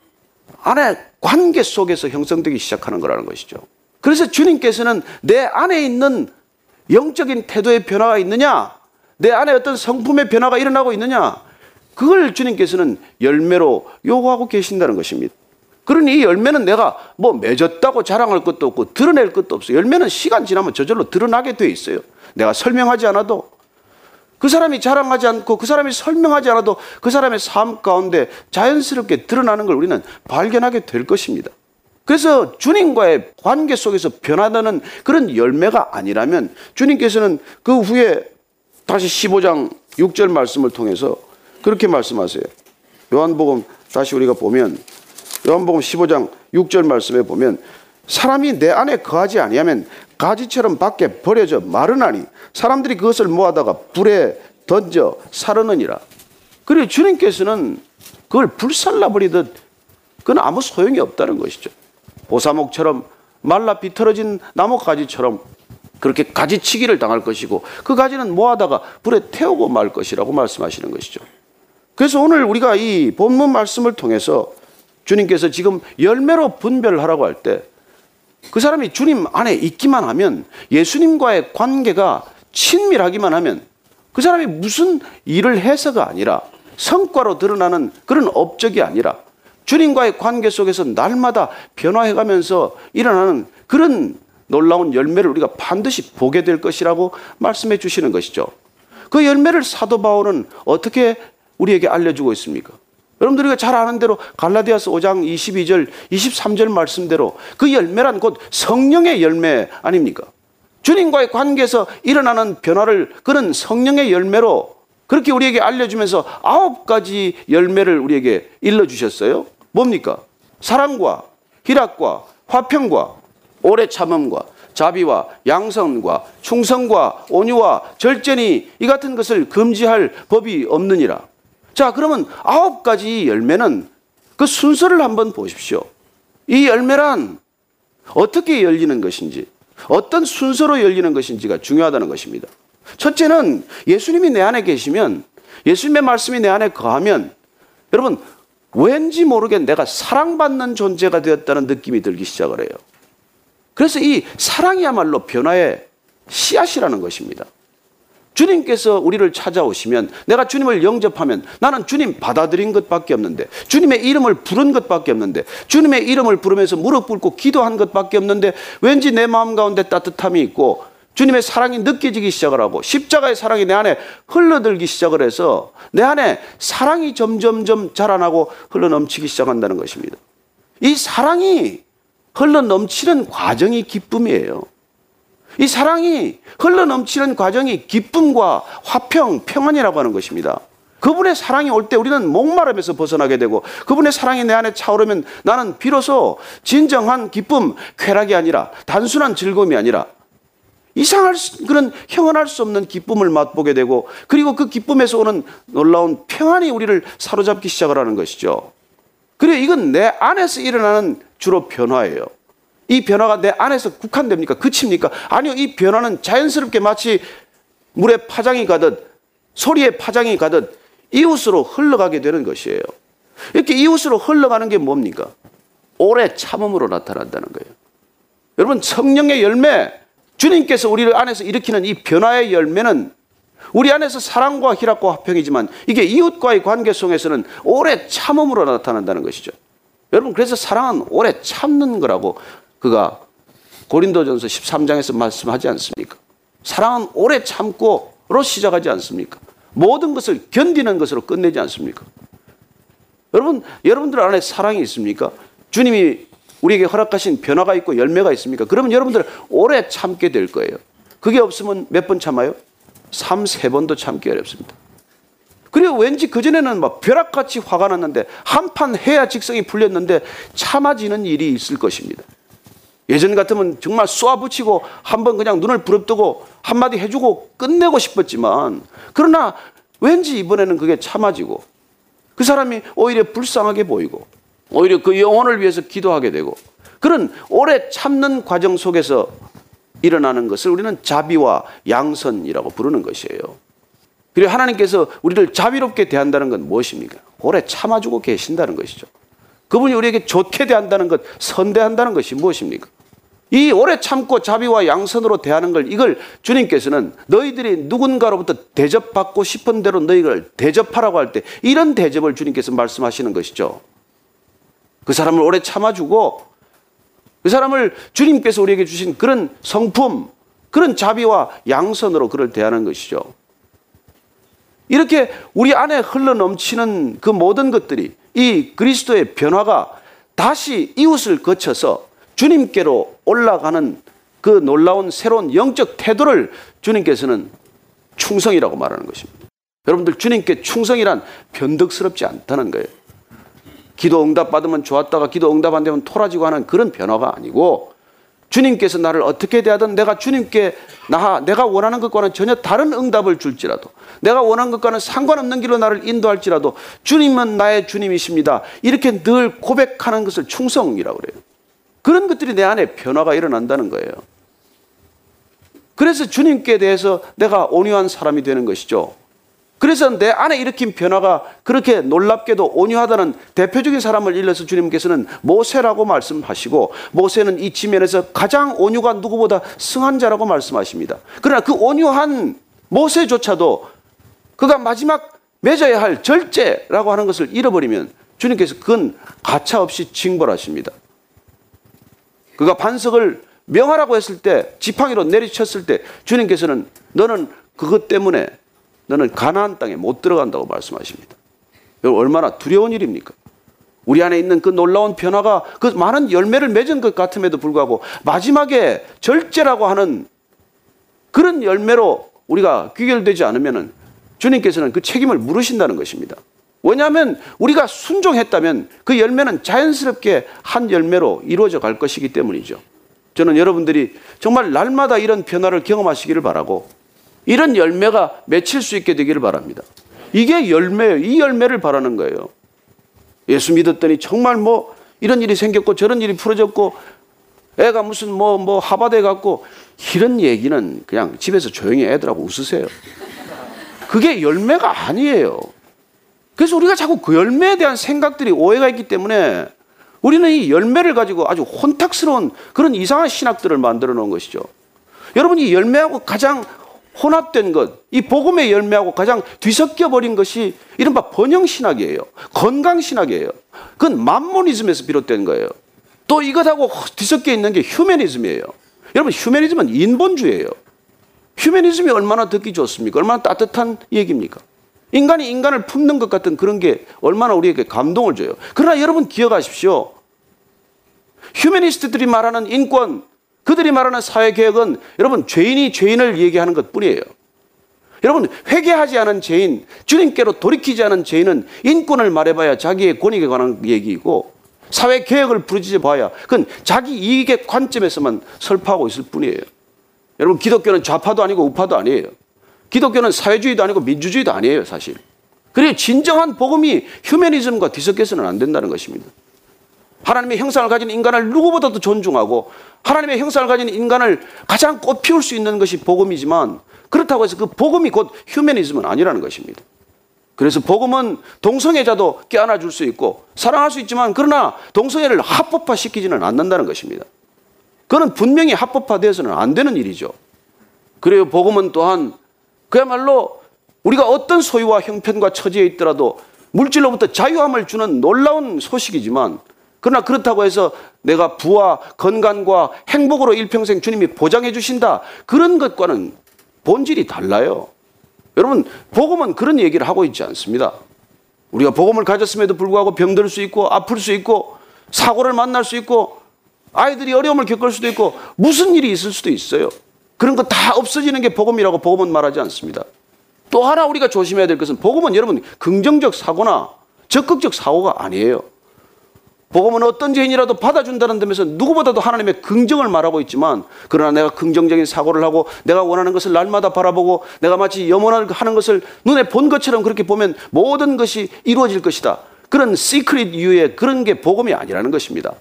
S4: 안에 관계 속에서 형성되기 시작하는 거라는 것이죠. 그래서 주님께서는 내 안에 있는 영적인 태도의 변화가 있느냐, 내 안에 어떤 성품의 변화가 일어나고 있느냐, 그걸 주님께서는 열매로 요구하고 계신다는 것입니다. 그러니 이 열매는 내가 뭐 맺었다고 자랑할 것도 없고 드러낼 것도 없어요. 열매는 시간 지나면 저절로 드러나게 돼 있어요. 내가 설명하지 않아도 그 사람이 자랑하지 않고 그 사람이 설명하지 않아도 그 사람의 삶 가운데 자연스럽게 드러나는 걸 우리는 발견하게 될 것입니다. 그래서 주님과의 관계 속에서 변화되는 그런 열매가 아니라면 주님께서는 그 후에 다시 15장 6절 말씀을 통해서 그렇게 말씀하세요. 요한복음 다시 우리가 보면 요한복음 15장 6절 말씀에 보면 사람이 내 안에 거하지 아니하면 가지처럼 밖에 버려져 마르나니 사람들이 그것을 모아다가 불에 던져 사르느니라. 그리고 주님께서는 그걸 불살라 버리듯 그건 아무 소용이 없다는 것이죠. 보사목처럼 말라 비틀어진 나무 가지처럼 그렇게 가지치기를 당할 것이고 그 가지는 모아다가 불에 태우고 말 것이라고 말씀하시는 것이죠. 그래서 오늘 우리가 이 본문 말씀을 통해서 주님께서 지금 열매로 분별하라고 할 때 그 사람이 주님 안에 있기만 하면 예수님과의 관계가 친밀하기만 하면 그 사람이 무슨 일을 해서가 아니라 성과로 드러나는 그런 업적이 아니라 주님과의 관계 속에서 날마다 변화해가면서 일어나는 그런 놀라운 열매를 우리가 반드시 보게 될 것이라고 말씀해 주시는 것이죠. 그 열매를 사도 바울은 어떻게 우리에게 알려주고 있습니까? 여러분들이 가잘 아는 대로 갈라디아서 5장 22절, 23절 말씀대로 그 열매란 곧 성령의 열매 아닙니까? 주님과의 관계에서 일어나는 변화를 그는 성령의 열매로 그렇게 우리에게 알려주면서 아홉 가지 열매를 우리에게 일러주셨어요. 뭡니까? 사랑과 희락과 화평과 오래 참음과 자비와 양성과 충성과 온유와 절제니 이 같은 것을 금지할 법이 없느니라. 자, 그러면 아홉 가지 열매는 그 순서를 한번 보십시오. 이 열매란 어떻게 열리는 것인지, 어떤 순서로 열리는 것인지가 중요하다는 것입니다. 첫째는 예수님이 내 안에 계시면, 예수님의 말씀이 내 안에 거하면, 여러분, 왠지 모르게 내가 사랑받는 존재가 되었다는 느낌이 들기 시작을 해요. 그래서 이 사랑이야말로 변화의 씨앗이라는 것입니다. 주님께서 우리를 찾아오시면 내가 주님을 영접하면 나는 주님 받아들인 것밖에 없는데 주님의 이름을 부른 것밖에 없는데 주님의 이름을 부르면서 무릎 꿇고 기도한 것밖에 없는데 왠지 내 마음 가운데 따뜻함이 있고 주님의 사랑이 느껴지기 시작을 하고 십자가의 사랑이 내 안에 흘러들기 시작을 해서 내 안에 사랑이 점점점 자라나고 흘러넘치기 시작한다는 것입니다. 이 사랑이 흘러넘치는 과정이 기쁨이에요. 이 사랑이 흘러넘치는 과정이 기쁨과 화평, 평안이라고 하는 것입니다. 그분의 사랑이 올 때 우리는 목마름에서 벗어나게 되고 그분의 사랑이 내 안에 차오르면 나는 비로소 진정한 기쁨, 쾌락이 아니라 단순한 즐거움이 아니라 이상할 그런 형언할 수 없는 기쁨을 맛보게 되고 그리고 그 기쁨에서 오는 놀라운 평안이 우리를 사로잡기 시작을 하는 것이죠. 그래 이건 내 안에서 일어나는 주로 변화예요. 이 변화가 내 안에서 국한됩니까? 그칩니까? 아니요. 이 변화는 자연스럽게 마치 물에 파장이 가듯 소리에 파장이 가듯 이웃으로 흘러가게 되는 것이에요. 이렇게 이웃으로 흘러가는 게 뭡니까? 오래 참음으로 나타난다는 거예요. 여러분 성령의 열매 주님께서 우리를 안에서 일으키는 이 변화의 열매는 우리 안에서 사랑과 희락과 화평이지만 이게 이웃과의 관계 속에서는 오래 참음으로 나타난다는 것이죠. 여러분 그래서 사랑은 오래 참는 거라고 그가 고린도전서 13장에서 말씀하지 않습니까? 사랑은 오래 참고로 시작하지 않습니까? 모든 것을 견디는 것으로 끝내지 않습니까? 여러분, 여러분들 안에 사랑이 있습니까? 주님이 우리에게 허락하신 변화가 있고 열매가 있습니까? 그러면 여러분들 오래 참게 될 거예요. 그게 없으면 몇 번 참아요? 3, 세 번도 참기 어렵습니다. 그리고 왠지 그전에는 막 벼락같이 화가 났는데 한판 해야 직성이 풀렸는데 참아지는 일이 있을 것입니다. 예전 같으면 정말 쏘아붙이고 한번 그냥 눈을 부릅뜨고 한마디 해주고 끝내고 싶었지만 그러나 왠지 이번에는 그게 참아지고 그 사람이 오히려 불쌍하게 보이고 오히려 그 영혼을 위해서 기도하게 되고 그런 오래 참는 과정 속에서 일어나는 것을 우리는 자비와 양선이라고 부르는 것이에요. 그리고 하나님께서 우리를 자비롭게 대한다는 건 무엇입니까? 오래 참아주고 계신다는 것이죠. 그분이 우리에게 좋게 대한다는 것, 선대한다는 것이 무엇입니까? 이 오래 참고 자비와 양선으로 대하는 걸 이걸 주님께서는 너희들이 누군가로부터 대접받고 싶은 대로 너희를 대접하라고 할 때 이런 대접을 주님께서 말씀하시는 것이죠. 그 사람을 오래 참아주고 그 사람을 주님께서 우리에게 주신 그런 성품, 그런 자비와 양선으로 그를 대하는 것이죠. 이렇게 우리 안에 흘러 넘치는 그 모든 것들이 이 그리스도의 변화가 다시 이웃을 거쳐서 주님께로 올라가는 그 놀라운 새로운 영적 태도를 주님께서는 충성이라고 말하는 것입니다. 여러분들 주님께 충성이란 변덕스럽지 않다는 거예요. 기도 응답 받으면 좋았다가 기도 응답 안 되면 토라지고 하는 그런 변화가 아니고 주님께서 나를 어떻게 대하든 내가 주님께 나 내가 원하는 것과는 전혀 다른 응답을 줄지라도 내가 원하는 것과는 상관없는 길로 나를 인도할지라도 주님은 나의 주님이십니다. 이렇게 늘 고백하는 것을 충성이라고 그래요. 그런 것들이 내 안에 변화가 일어난다는 거예요. 그래서 주님께 대해서 내가 온유한 사람이 되는 것이죠. 그래서 내 안에 일으킨 변화가 그렇게 놀랍게도 온유하다는 대표적인 사람을 일러서 주님께서는 모세라고 말씀하시고 모세는 이 지면에서 가장 온유가 누구보다 승한 자라고 말씀하십니다. 그러나 그 온유한 모세조차도 그가 마지막 맺어야 할 절제라고 하는 것을 잃어버리면 주님께서 그건 가차없이 징벌하십니다. 그가 반석을 명하라고 했을 때 지팡이로 내리쳤을 때 주님께서는 너는 그것 때문에 너는 가나안 땅에 못 들어간다고 말씀하십니다. 여러분 얼마나 두려운 일입니까? 우리 안에 있는 그 놀라운 변화가 그 많은 열매를 맺은 것 같음에도 불구하고 마지막에 절제라고 하는 그런 열매로 우리가 귀결되지 않으면은 주님께서는 그 책임을 물으신다는 것입니다. 왜냐하면 우리가 순종했다면 그 열매는 자연스럽게 한 열매로 이루어져 갈 것이기 때문이죠. 저는 여러분들이 정말 날마다 이런 변화를 경험하시기를 바라고 이런 열매가 맺힐 수 있게 되기를 바랍니다. 이게 열매예요. 이 열매를 바라는 거예요. 예수 믿었더니 정말 뭐 이런 일이 생겼고 저런 일이 풀어졌고 애가 무슨 뭐, 뭐 하바대 갔고 이런 얘기는 그냥 집에서 조용히 애들하고 웃으세요. 그게 열매가 아니에요. 그래서 우리가 자꾸 그 열매에 대한 생각들이 오해가 있기 때문에 우리는 이 열매를 가지고 아주 혼탁스러운 그런 이상한 신학들을 만들어 놓은 것이죠. 여러분 이 열매하고 가장 혼합된 것, 이 복음의 열매하고 가장 뒤섞여 버린 것이 이른바 번영 신학이에요. 건강 신학이에요. 그건 만모니즘에서 비롯된 거예요. 또 이것하고 뒤섞여 있는 게 휴메니즘이에요. 여러분 휴메니즘은 인본주의예요. 휴메니즘이 얼마나 듣기 좋습니까? 얼마나 따뜻한 얘기입니까? 인간이 인간을 품는 것 같은 그런 게 얼마나 우리에게 감동을 줘요. 그러나 여러분 기억하십시오. 휴메니스트들이 말하는 인권, 그들이 말하는 사회개혁은 여러분 죄인이 죄인을 얘기하는 것 뿐이에요. 여러분 회개하지 않은 죄인, 주님께로 돌이키지 않은 죄인은 인권을 말해봐야 자기의 권익에 관한 얘기이고 사회개혁을 부르짖어 봐야 그건 자기 이익의 관점에서만 설파하고 있을 뿐이에요. 여러분 기독교는 좌파도 아니고 우파도 아니에요. 기독교는 사회주의도 아니고 민주주의도 아니에요 사실. 그리고 진정한 복음이 휴메니즘과 뒤섞여서는 안 된다는 것입니다. 하나님의 형상을 가진 인간을 누구보다도 존중하고 하나님의 형상을 가진 인간을 가장 꽃피울 수 있는 것이 복음이지만 그렇다고 해서 그 복음이 곧 휴메니즘은 아니라는 것입니다. 그래서 복음은 동성애자도 껴안아 줄 수 있고 사랑할 수 있지만 그러나 동성애를 합법화 시키지는 않는다는 것입니다. 그는 분명히 합법화되어서는 안 되는 일이죠. 그래요. 복음은 또한 그야말로 우리가 어떤 소유와 형편과 처지에 있더라도 물질로부터 자유함을 주는 놀라운 소식이지만 그러나 그렇다고 해서 내가 부와 건강과 행복으로 일평생 주님이 보장해 주신다. 그런 것과는 본질이 달라요. 여러분, 복음은 그런 얘기를 하고 있지 않습니다. 우리가 복음을 가졌음에도 불구하고 병들 수 있고 아플 수 있고 사고를 만날 수 있고 아이들이 어려움을 겪을 수도 있고 무슨 일이 있을 수도 있어요. 그런 거 다 없어지는 게 복음이라고 복음은 말하지 않습니다. 또 하나 우리가 조심해야 될 것은 복음은 여러분 긍정적 사고나 적극적 사고가 아니에요. 복음은 어떤 죄인이라도 받아준다는 점에서 누구보다도 하나님의 긍정을 말하고 있지만 그러나 내가 긍정적인 사고를 하고 내가 원하는 것을 날마다 바라보고 내가 마치 염원을 하는 것을 눈에 본 것처럼 그렇게 보면 모든 것이 이루어질 것이다. 그런 시크릿 이유의 그런 게 복음이 아니라는 것입니다.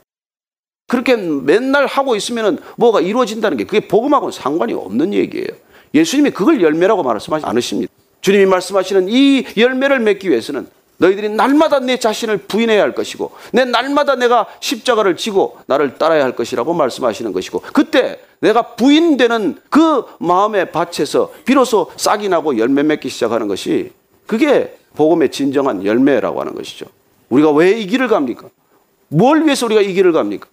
S4: 그렇게 맨날 하고 있으면 뭐가 이루어진다는 게 그게 복음하고는 상관이 없는 얘기예요. 예수님이 그걸 열매라고 말씀하지 않으십니다. 주님이 말씀하시는 이 열매를 맺기 위해서는 너희들이 날마다 내 자신을 부인해야 할 것이고 내 날마다 내가 십자가를 지고 나를 따라야 할 것이라고 말씀하시는 것이고 그때 내가 부인되는 그 마음의 밭에서 비로소 싹이 나고 열매 맺기 시작하는 것이 그게 복음의 진정한 열매라고 하는 것이죠. 우리가 왜 이 길을 갑니까? 뭘 위해서 우리가 이 길을 갑니까?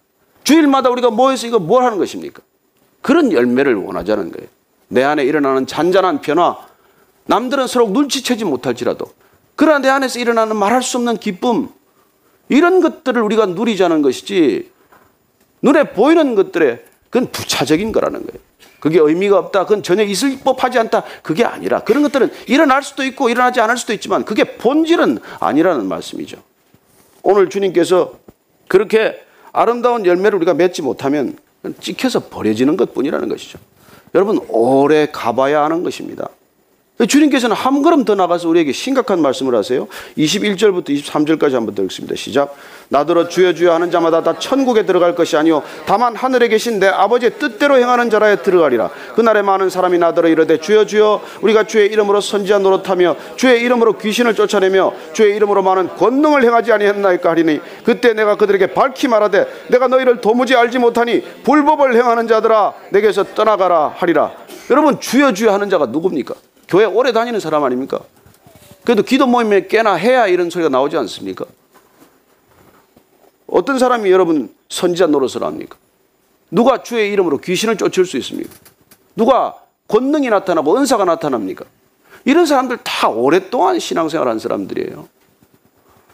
S4: 주일마다 우리가 모여서 이거 뭘 하는 것입니까? 그런 열매를 원하자는 거예요. 내 안에 일어나는 잔잔한 변화, 남들은 서로 눈치채지 못할지라도 그러나 내 안에서 일어나는 말할 수 없는 기쁨, 이런 것들을 우리가 누리자는 것이지, 눈에 보이는 것들에 그건 부차적인 거라는 거예요. 그게 의미가 없다. 그건 전혀 있을 법하지 않다. 그게 아니라 그런 것들은 일어날 수도 있고 일어나지 않을 수도 있지만 그게 본질은 아니라는 말씀이죠. 오늘 주님께서 그렇게 아름다운 열매를 우리가 맺지 못하면 찍혀서 버려지는 것 뿐이라는 것이죠. 여러분, 오래 가봐야 하는 것입니다. 주님께서는 한 걸음 더 나가서 우리에게 심각한 말씀을 하세요. 21절부터 23절까지 한번 들겠습니다. 시작. 나더러 주여 주여 하는 자마다 다 천국에 들어갈 것이 아니요 다만 하늘에 계신 내 아버지의 뜻대로 행하는 자라에 들어가리라. 그날에 많은 사람이 나더러 이르되 주여 주여 우리가 주의 이름으로 선지자 노릇하며 주의 이름으로 귀신을 쫓아내며 주의 이름으로 많은 권능을 행하지 아니했나이까 하리니 그때 내가 그들에게 밝히 말하되 내가 너희를 도무지 알지 못하니 불법을 행하는 자들아 내게서 떠나가라 하리라. 여러분 주여 주여 하는 자가 누굽니까? 교회 오래 다니는 사람 아닙니까? 그래도 기도 모임에 꽤나 해야 이런 소리가 나오지 않습니까? 어떤 사람이 여러분 선지자 노릇을 합니까? 누가 주의 이름으로 귀신을 쫓을 수 있습니까? 누가 권능이 나타나고 은사가 나타납니까? 이런 사람들 다 오랫동안 신앙생활 한 사람들이에요.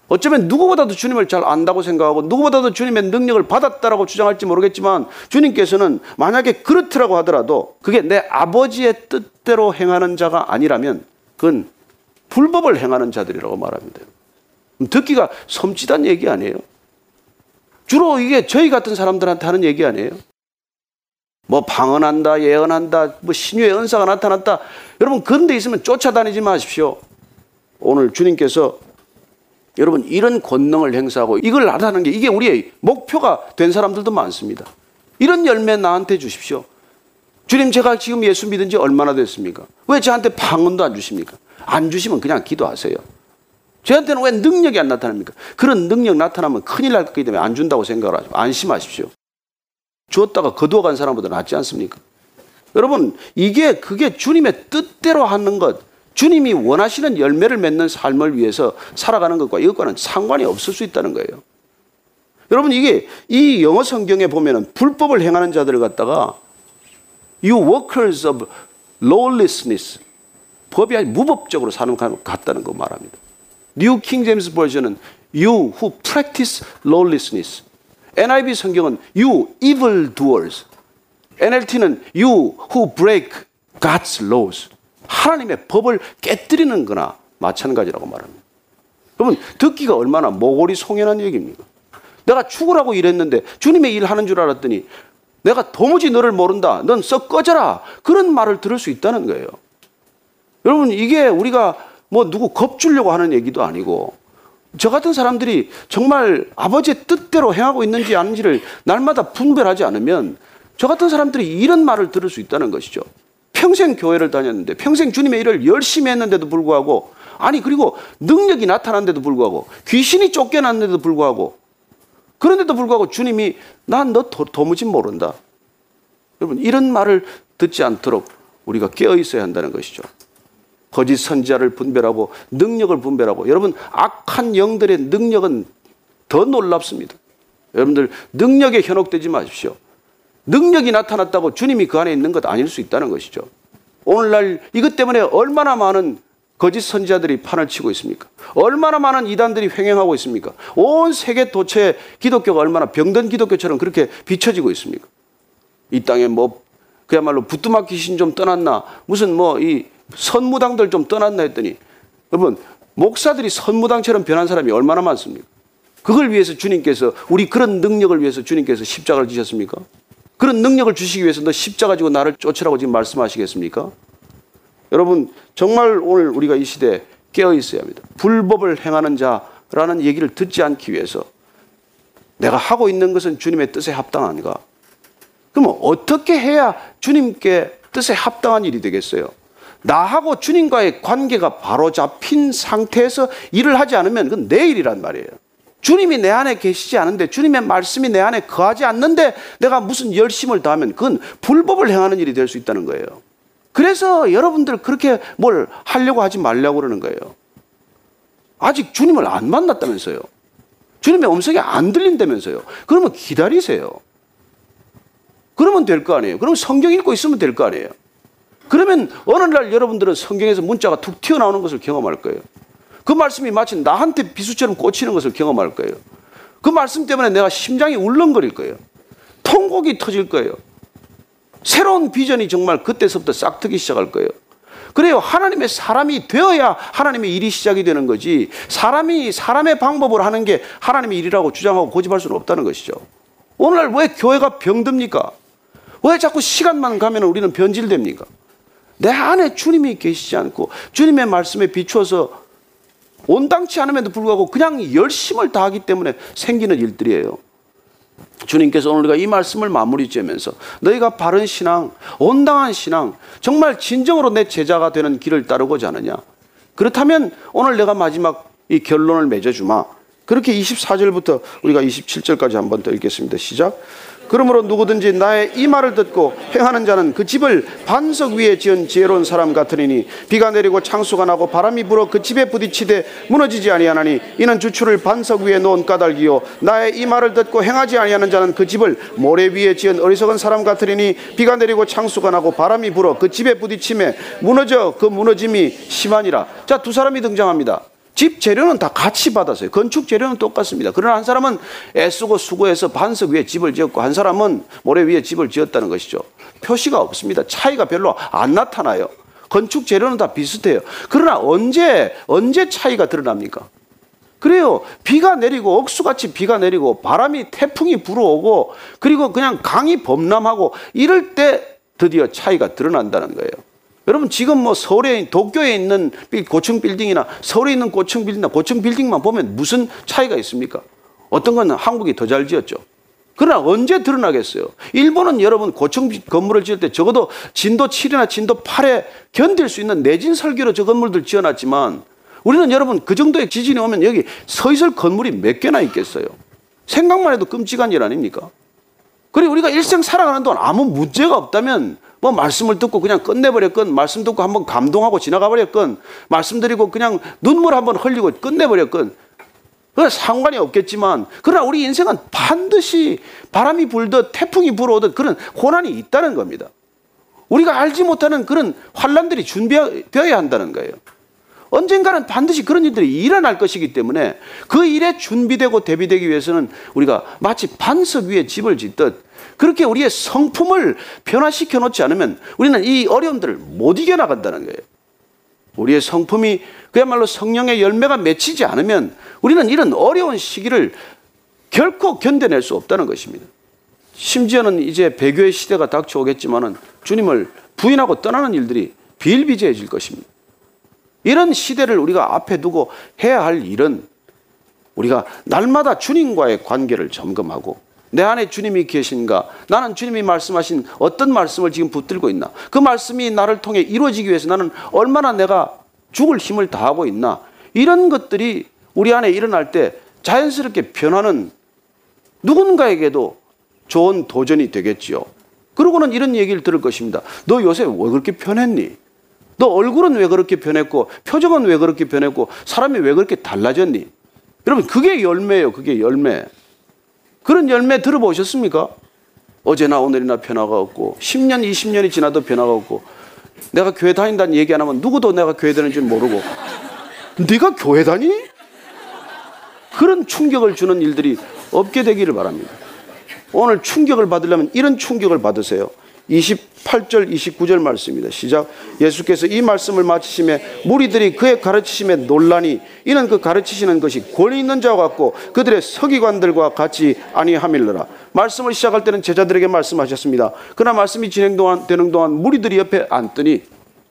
S4: 어쩌면 누구보다도 주님을 잘 안다고 생각하고 누구보다도 주님의 능력을 받았다라고 주장할지 모르겠지만 주님께서는 만약에 그렇더라고 하더라도 그게 내 아버지의 뜻대로 행하는 자가 아니라면 그건 불법을 행하는 자들이라고 말합니다. 듣기가 섬찟한 얘기 아니에요. 주로 이게 저희 같은 사람들한테 하는 얘기 아니에요. 뭐 방언한다, 예언한다, 뭐 신유의 은사가 나타났다. 여러분 그런 데 있으면 쫓아다니지 마십시오. 오늘 주님께서 여러분 이런 권능을 행사하고 이걸 나타나는 게 이게 우리의 목표가 된 사람들도 많습니다. 이런 열매 나한테 주십시오. 주님 제가 지금 예수 믿은 지 얼마나 됐습니까? 왜 저한테 방언도 안 주십니까? 안 주시면 그냥 기도하세요. 저한테는 왜 능력이 안 나타납니까? 그런 능력 나타나면 큰일 날 거기 때문에 안 준다고 생각을 하죠. 안심하십시오. 주었다가 거두어 간 사람보다 낫지 않습니까? 여러분, 이게 그게 주님의 뜻대로 하는 것, 주님이 원하시는 열매를 맺는 삶을 위해서 살아가는 것과 이것과는 상관이 없을 수 있다는 거예요. 여러분, 이게 이 영어 성경에 보면은 불법을 행하는 자들을 갖다가 you workers of lawlessness 법이 아니 무법적으로 사는 것 같다는 거 말합니다. New King James Version은 you who practice lawlessness. NIV 성경은 you evil doers. NLT는 you who break God's laws. 하나님의 법을 깨뜨리는 거나 마찬가지라고 말합니다. 그러면 듣기가 얼마나 모골이 송연한 얘기입니까? 내가 죽으라고 일했는데 주님의 일 하는 줄 알았더니 내가 도무지 너를 모른다. 넌 썩 꺼져라. 그런 말을 들을 수 있다는 거예요. 여러분, 이게 우리가 뭐 누구 겁주려고 하는 얘기도 아니고 저 같은 사람들이 정말 아버지의 뜻대로 행하고 있는지 아닌지를 날마다 분별하지 않으면 저 같은 사람들이 이런 말을 들을 수 있다는 것이죠. 평생 교회를 다녔는데 평생 주님의 일을 열심히 했는데도 불구하고 아니 그리고 능력이 나타났는데도 불구하고 귀신이 쫓겨났는데도 불구하고 그런데도 불구하고 주님이 난 너 도무지 모른다. 여러분 이런 말을 듣지 않도록 우리가 깨어 있어야 한다는 것이죠. 거짓 선지자를 분별하고 능력을 분별하고 여러분 악한 영들의 능력은 더 놀랍습니다. 여러분들 능력에 현혹되지 마십시오. 능력이 나타났다고 주님이 그 안에 있는 것 아닐 수 있다는 것이죠. 오늘날 이것 때문에 얼마나 많은 거짓 선지자들이 판을 치고 있습니까? 얼마나 많은 이단들이 횡행하고 있습니까? 온 세계 도처에 기독교가 얼마나 병든 기독교처럼 그렇게 비춰지고 있습니까? 이 땅에 뭐 그야말로 부뚜막 귀신 좀 떠났나 무슨 뭐 이 선무당들 좀 떠났나 했더니 여러분 목사들이 선무당처럼 변한 사람이 얼마나 많습니까? 그걸 위해서 주님께서 우리 그런 능력을 위해서 주님께서 십자가를 지셨습니까? 그런 능력을 주시기 위해서 너 십자 가 지고 나를 쫓으라고 지금 말씀하시겠습니까? 여러분 정말 오늘 우리가 이 시대에 깨어 있어야 합니다. 불법을 행하는 자라는 얘기를 듣지 않기 위해서 내가 하고 있는 것은 주님의 뜻에 합당한가? 그러면 어떻게 해야 주님께 뜻에 합당한 일이 되겠어요? 나하고 주님과의 관계가 바로 잡힌 상태에서 일을 하지 않으면 그건 내 일이란 말이에요. 주님이 내 안에 계시지 않은데 주님의 말씀이 내 안에 거하지 않는데 내가 무슨 열심을 다하면 그건 불법을 행하는 일이 될 수 있다는 거예요. 그래서 여러분들 그렇게 뭘 하려고 하지 말라고 그러는 거예요. 아직 주님을 안 만났다면서요. 주님의 음성이 안 들린다면서요. 그러면 기다리세요. 그러면 될 거 아니에요. 그러면 성경 읽고 있으면 될 거 아니에요. 그러면 어느 날 여러분들은 성경에서 문자가 툭 튀어나오는 것을 경험할 거예요. 그 말씀이 마치 나한테 비수처럼 꽂히는 것을 경험할 거예요. 그 말씀 때문에 내가 심장이 울렁거릴 거예요. 통곡이 터질 거예요. 새로운 비전이 정말 그때서부터 싹 트기 시작할 거예요. 그래요. 하나님의 사람이 되어야 하나님의 일이 시작이 되는 거지. 사람이 사람의 방법으로 하는 게 하나님의 일이라고 주장하고 고집할 수는 없다는 것이죠. 오늘날 왜 교회가 병듭니까? 왜 자꾸 시간만 가면 우리는 변질됩니까? 내 안에 주님이 계시지 않고 주님의 말씀에 비추어서 온당치 않음에도 불구하고 그냥 열심을 다하기 때문에 생기는 일들이에요. 주님께서 오늘 우리가 이 말씀을 마무리 지으면서 너희가 바른 신앙, 온당한 신앙, 정말 진정으로 내 제자가 되는 길을 따르고자 하느냐. 그렇다면 오늘 내가 마지막 이 결론을 맺어주마. 그렇게 24절부터 우리가 27절까지 한번 더 읽겠습니다. 시작. 그러므로 누구든지 나의 이 말을 듣고 행하는 자는 그 집을 반석 위에 지은 지혜로운 사람 같으니 비가 내리고 창수가 나고 바람이 불어 그 집에 부딪히되 무너지지 아니하나니 이는 주추를 반석 위에 놓은 까닭이요. 나의 이 말을 듣고 행하지 아니하는 자는 그 집을 모래 위에 지은 어리석은 사람 같으니 비가 내리고 창수가 나고 바람이 불어 그 집에 부딪힘에 무너져 그 무너짐이 심하니라. 자 두 사람이 등장합니다 집 재료는 다 같이 받았어요. 건축 재료는 똑같습니다. 그러나 한 사람은 애쓰고 수고해서 반석 위에 집을 지었고 한 사람은 모래 위에 집을 지었다는 것이죠. 표시가 없습니다. 차이가 별로 안 나타나요. 건축 재료는 다 비슷해요. 그러나 언제 언제 차이가 드러납니까? 그래요. 비가 내리고 억수같이 비가 내리고 바람이 태풍이 불어오고 그리고 그냥 강이 범람하고 이럴 때 드디어 차이가 드러난다는 거예요. 여러분 지금 뭐 서울에 도쿄에 있는 고층 빌딩이나 서울에 있는 고층 빌딩이나 고층 빌딩만 보면 무슨 차이가 있습니까? 어떤 건 한국이 더 잘 지었죠. 그러나 언제 드러나겠어요? 일본은 여러분 고층 건물을 지을 때 적어도 진도 7이나 진도 8에 견딜 수 있는 내진 설계로 저 건물들 지어놨지만 우리는 여러분 그 정도의 지진이 오면 여기 서 있을 건물이 몇 개나 있겠어요? 생각만 해도 끔찍한 일 아닙니까? 그리고 우리가 일생 살아가는 동안 아무 문제가 없다면 뭐 말씀을 듣고 그냥 끝내버렸건 말씀 듣고 한번 감동하고 지나가 버렸건 말씀드리고 그냥 눈물 한번 흘리고 끝내버렸건 그 상관이 없겠지만 그러나 우리 인생은 반드시 바람이 불듯 태풍이 불어오듯 그런 고난이 있다는 겁니다. 우리가 알지 못하는 그런 환란들이 준비되어야 한다는 거예요. 언젠가는 반드시 그런 일들이 일어날 것이기 때문에 그 일에 준비되고 대비되기 위해서는 우리가 마치 반석 위에 집을 짓듯 그렇게 우리의 성품을 변화시켜 놓지 않으면 우리는 이 어려움들을 못 이겨나간다는 거예요. 우리의 성품이 그야말로 성령의 열매가 맺히지 않으면 우리는 이런 어려운 시기를 결코 견뎌낼 수 없다는 것입니다. 심지어는 이제 배교의 시대가 닥쳐오겠지만은 주님을 부인하고 떠나는 일들이 비일비재해질 것입니다. 이런 시대를 우리가 앞에 두고 해야 할 일은 우리가 날마다 주님과의 관계를 점검하고 내 안에 주님이 계신가? 나는 주님이 말씀하신 어떤 말씀을 지금 붙들고 있나? 그 말씀이 나를 통해 이루어지기 위해서 나는 얼마나 내가 죽을 힘을 다하고 있나? 이런 것들이 우리 안에 일어날 때 자연스럽게 변하는 누군가에게도 좋은 도전이 되겠지요. 그러고는 이런 얘기를 들을 것입니다. 너 요새 왜 그렇게 변했니? 너 얼굴은 왜 그렇게 변했고, 표정은 왜 그렇게 변했고, 사람이 왜 그렇게 달라졌니? 여러분, 그게 열매예요. 그게 열매. 그런 열매 들어보셨습니까? 어제나 오늘이나 변화가 없고 10년, 20년이 지나도 변화가 없고 내가 교회 다닌다는 얘기 안 하면 누구도 내가 교회 다니는지 모르고 네가 교회 다니? 그런 충격을 주는 일들이 없게 되기를 바랍니다. 오늘 충격을 받으려면 이런 충격을 받으세요. 28절, 29절 말씀입니다. 시작. 예수께서 이 말씀을 마치심에 무리들이 그의 가르치심에 논란이 이는 그 가르치시는 것이 권위 있는 자와 같고 그들의 서기관들과 같이 아니함일러라. 말씀을 시작할 때는 제자들에게 말씀하셨습니다. 그러나 말씀이 진행되는 동안 무리들이 옆에 앉더니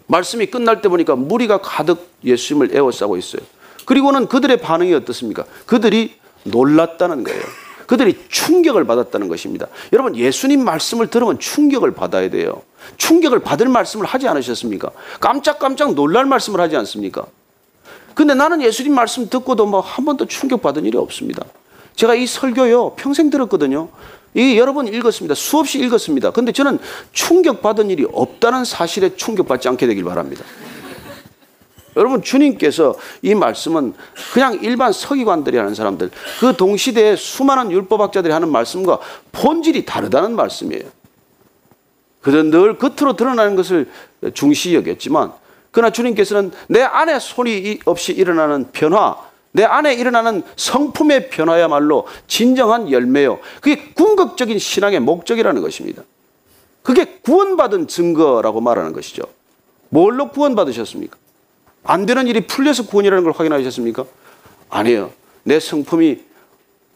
S4: 말씀이 끝날 때 보니까 무리가 가득 예수님을 에워싸고 있어요. 그리고는 그들의 반응이 어떻습니까? 그들이 놀랐다는 거예요. 그들이 충격을 받았다는 것입니다. 여러분, 예수님 말씀을 들으면 충격을 받아야 돼요. 충격을 받을 말씀을 하지 않으셨습니까? 깜짝깜짝 놀랄 말씀을 하지 않습니까? 근데 나는 예수님 말씀 듣고도 뭐 한 번도 충격받은 일이 없습니다. 제가 이 설교요, 평생 들었거든요. 이 여러분 읽었습니다. 수없이 읽었습니다. 근데 저는 충격받은 일이 없다는 사실에 충격받지 않게 되길 바랍니다. 여러분 주님께서 이 말씀은 그냥 일반 서기관들이 하는 사람들 그 동시대에 수많은 율법학자들이 하는 말씀과 본질이 다르다는 말씀이에요. 그들은 늘 겉으로 드러나는 것을 중시 여겼지만 그러나 주님께서는 내 안에 손이 없이 일어나는 변화 내 안에 일어나는 성품의 변화야말로 진정한 열매요. 그게 궁극적인 신앙의 목적이라는 것입니다. 그게 구원받은 증거라고 말하는 것이죠.
S5: 뭘로 구원받으셨습니까? 안 되는 일이 풀려서 구원이라는 걸 확인하셨습니까? 아니에요. 내 성품이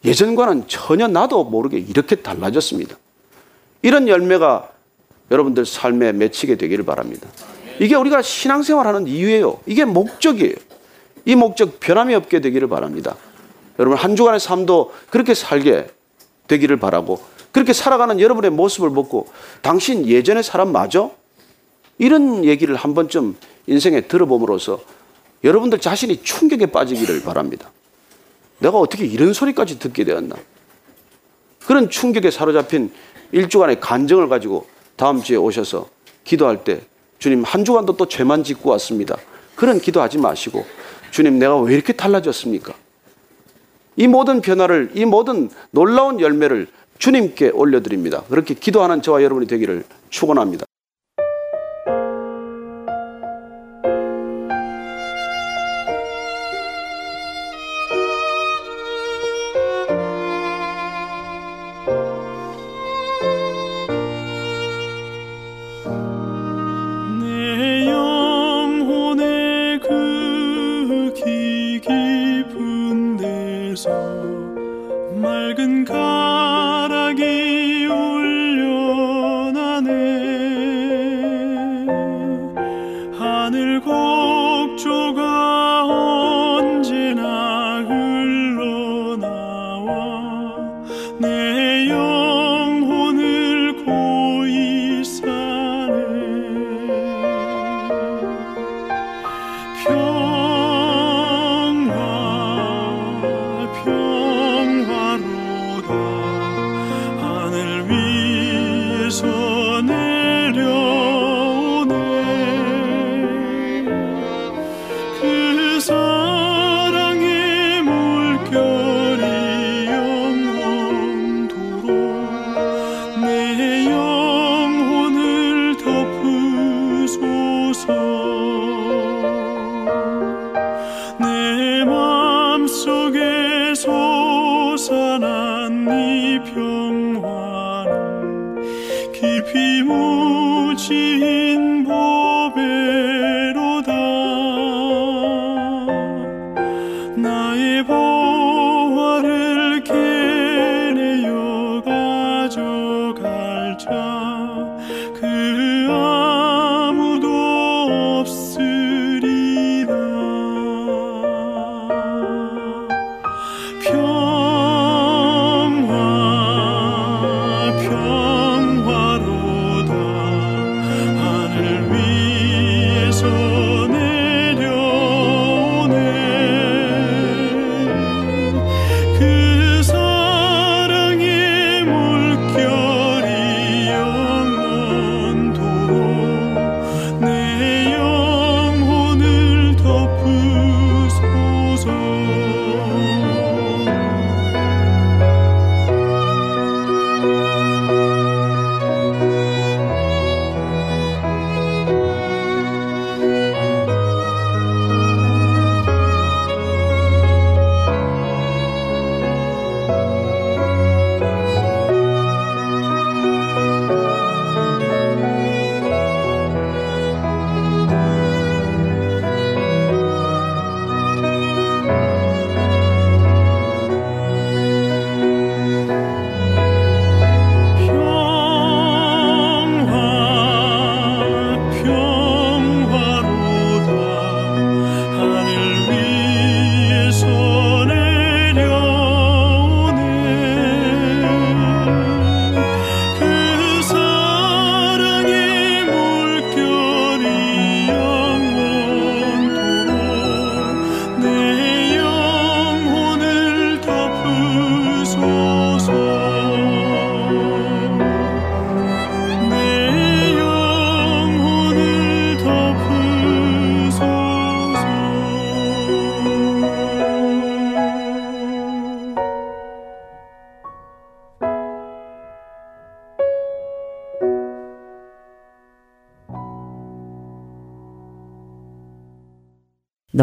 S5: 예전과는 전혀 나도 모르게 이렇게 달라졌습니다. 이런 열매가 여러분들 삶에 맺히게 되기를 바랍니다. 이게 우리가 신앙생활 하는 이유예요. 이게 목적이에요. 이 목적 변함이 없게 되기를 바랍니다. 여러분 한 주간의 삶도 그렇게 살게 되기를 바라고 그렇게 살아가는 여러분의 모습을 보고 당신 예전의 사람 맞아? 이런 얘기를 한 번쯤 인생에 들어봄으로써 여러분들 자신이 충격에 빠지기를 바랍니다. 내가 어떻게 이런 소리까지 듣게 되었나? 그런 충격에 사로잡힌 일주간의 간정을 가지고 다음 주에 오셔서 기도할 때 주님 한 주간도 또 죄만 짓고 왔습니다. 그런 기도하지 마시고 주님 내가 왜 이렇게 달라졌습니까? 이 모든 변화를 이 모든 놀라운 열매를 주님께 올려드립니다. 그렇게 기도하는 저와 여러분이 되기를 축원합니다.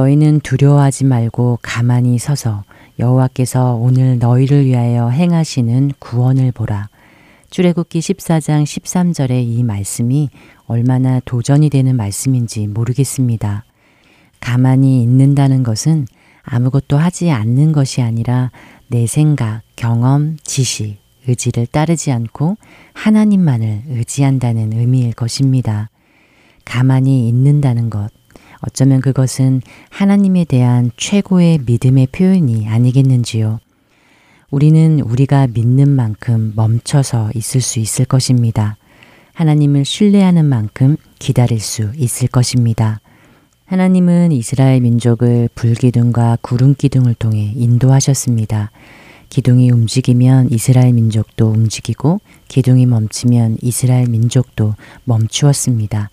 S1: 너희는 두려워하지 말고 가만히 서서 여호와께서 오늘 너희를 위하여 행하시는 구원을 보라. 출애굽기 14장 13절의 이 말씀이 얼마나 도전이 되는 말씀인지 모르겠습니다. 가만히 있는다는 것은 아무것도 하지 않는 것이 아니라 내 생각, 경험, 지식, 의지를 따르지 않고 하나님만을 의지한다는 의미일 것입니다. 가만히 있는다는 것, 어쩌면 그것은 하나님에 대한 최고의 믿음의 표현이 아니겠는지요. 우리는 우리가 믿는 만큼 멈춰서 있을 수 있을 것입니다. 하나님을 신뢰하는 만큼 기다릴 수 있을 것입니다. 하나님은 이스라엘 민족을 불기둥과 구름기둥을 통해 인도하셨습니다. 기둥이 움직이면 이스라엘 민족도 움직이고 기둥이 멈추면 이스라엘 민족도 멈추었습니다.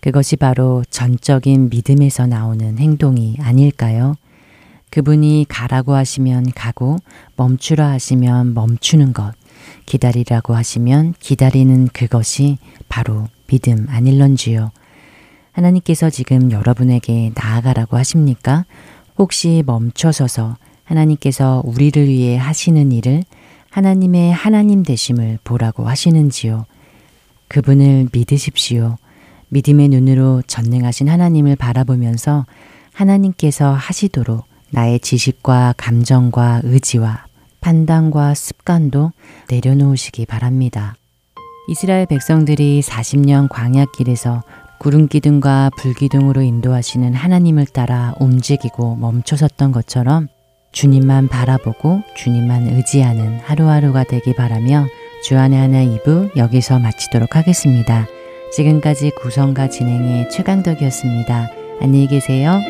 S1: 그것이 바로 전적인 믿음에서 나오는 행동이 아닐까요? 그분이 가라고 하시면 가고 멈추라 하시면 멈추는 것, 기다리라고 하시면 기다리는 그것이 바로 믿음 아닐런지요. 하나님께서 지금 여러분에게 나아가라고 하십니까? 혹시 멈춰서서 하나님께서 우리를 위해 하시는 일을 하나님의 하나님 되심을 보라고 하시는지요. 그분을 믿으십시오. 믿음의 눈으로 전능하신 하나님을 바라보면서 하나님께서 하시도록 나의 지식과 감정과 의지와 판단과 습관도 내려놓으시기 바랍니다. 이스라엘 백성들이 40년 광야길에서 구름기둥과 불기둥으로 인도하시는 하나님을 따라 움직이고 멈춰섰던 것처럼 주님만 바라보고 주님만 의지하는 하루하루가 되기 바라며 주안의 하나 2부 여기서 마치도록 하겠습니다. 지금까지 구성과 진행의 최강덕이었습니다. 안녕히 계세요.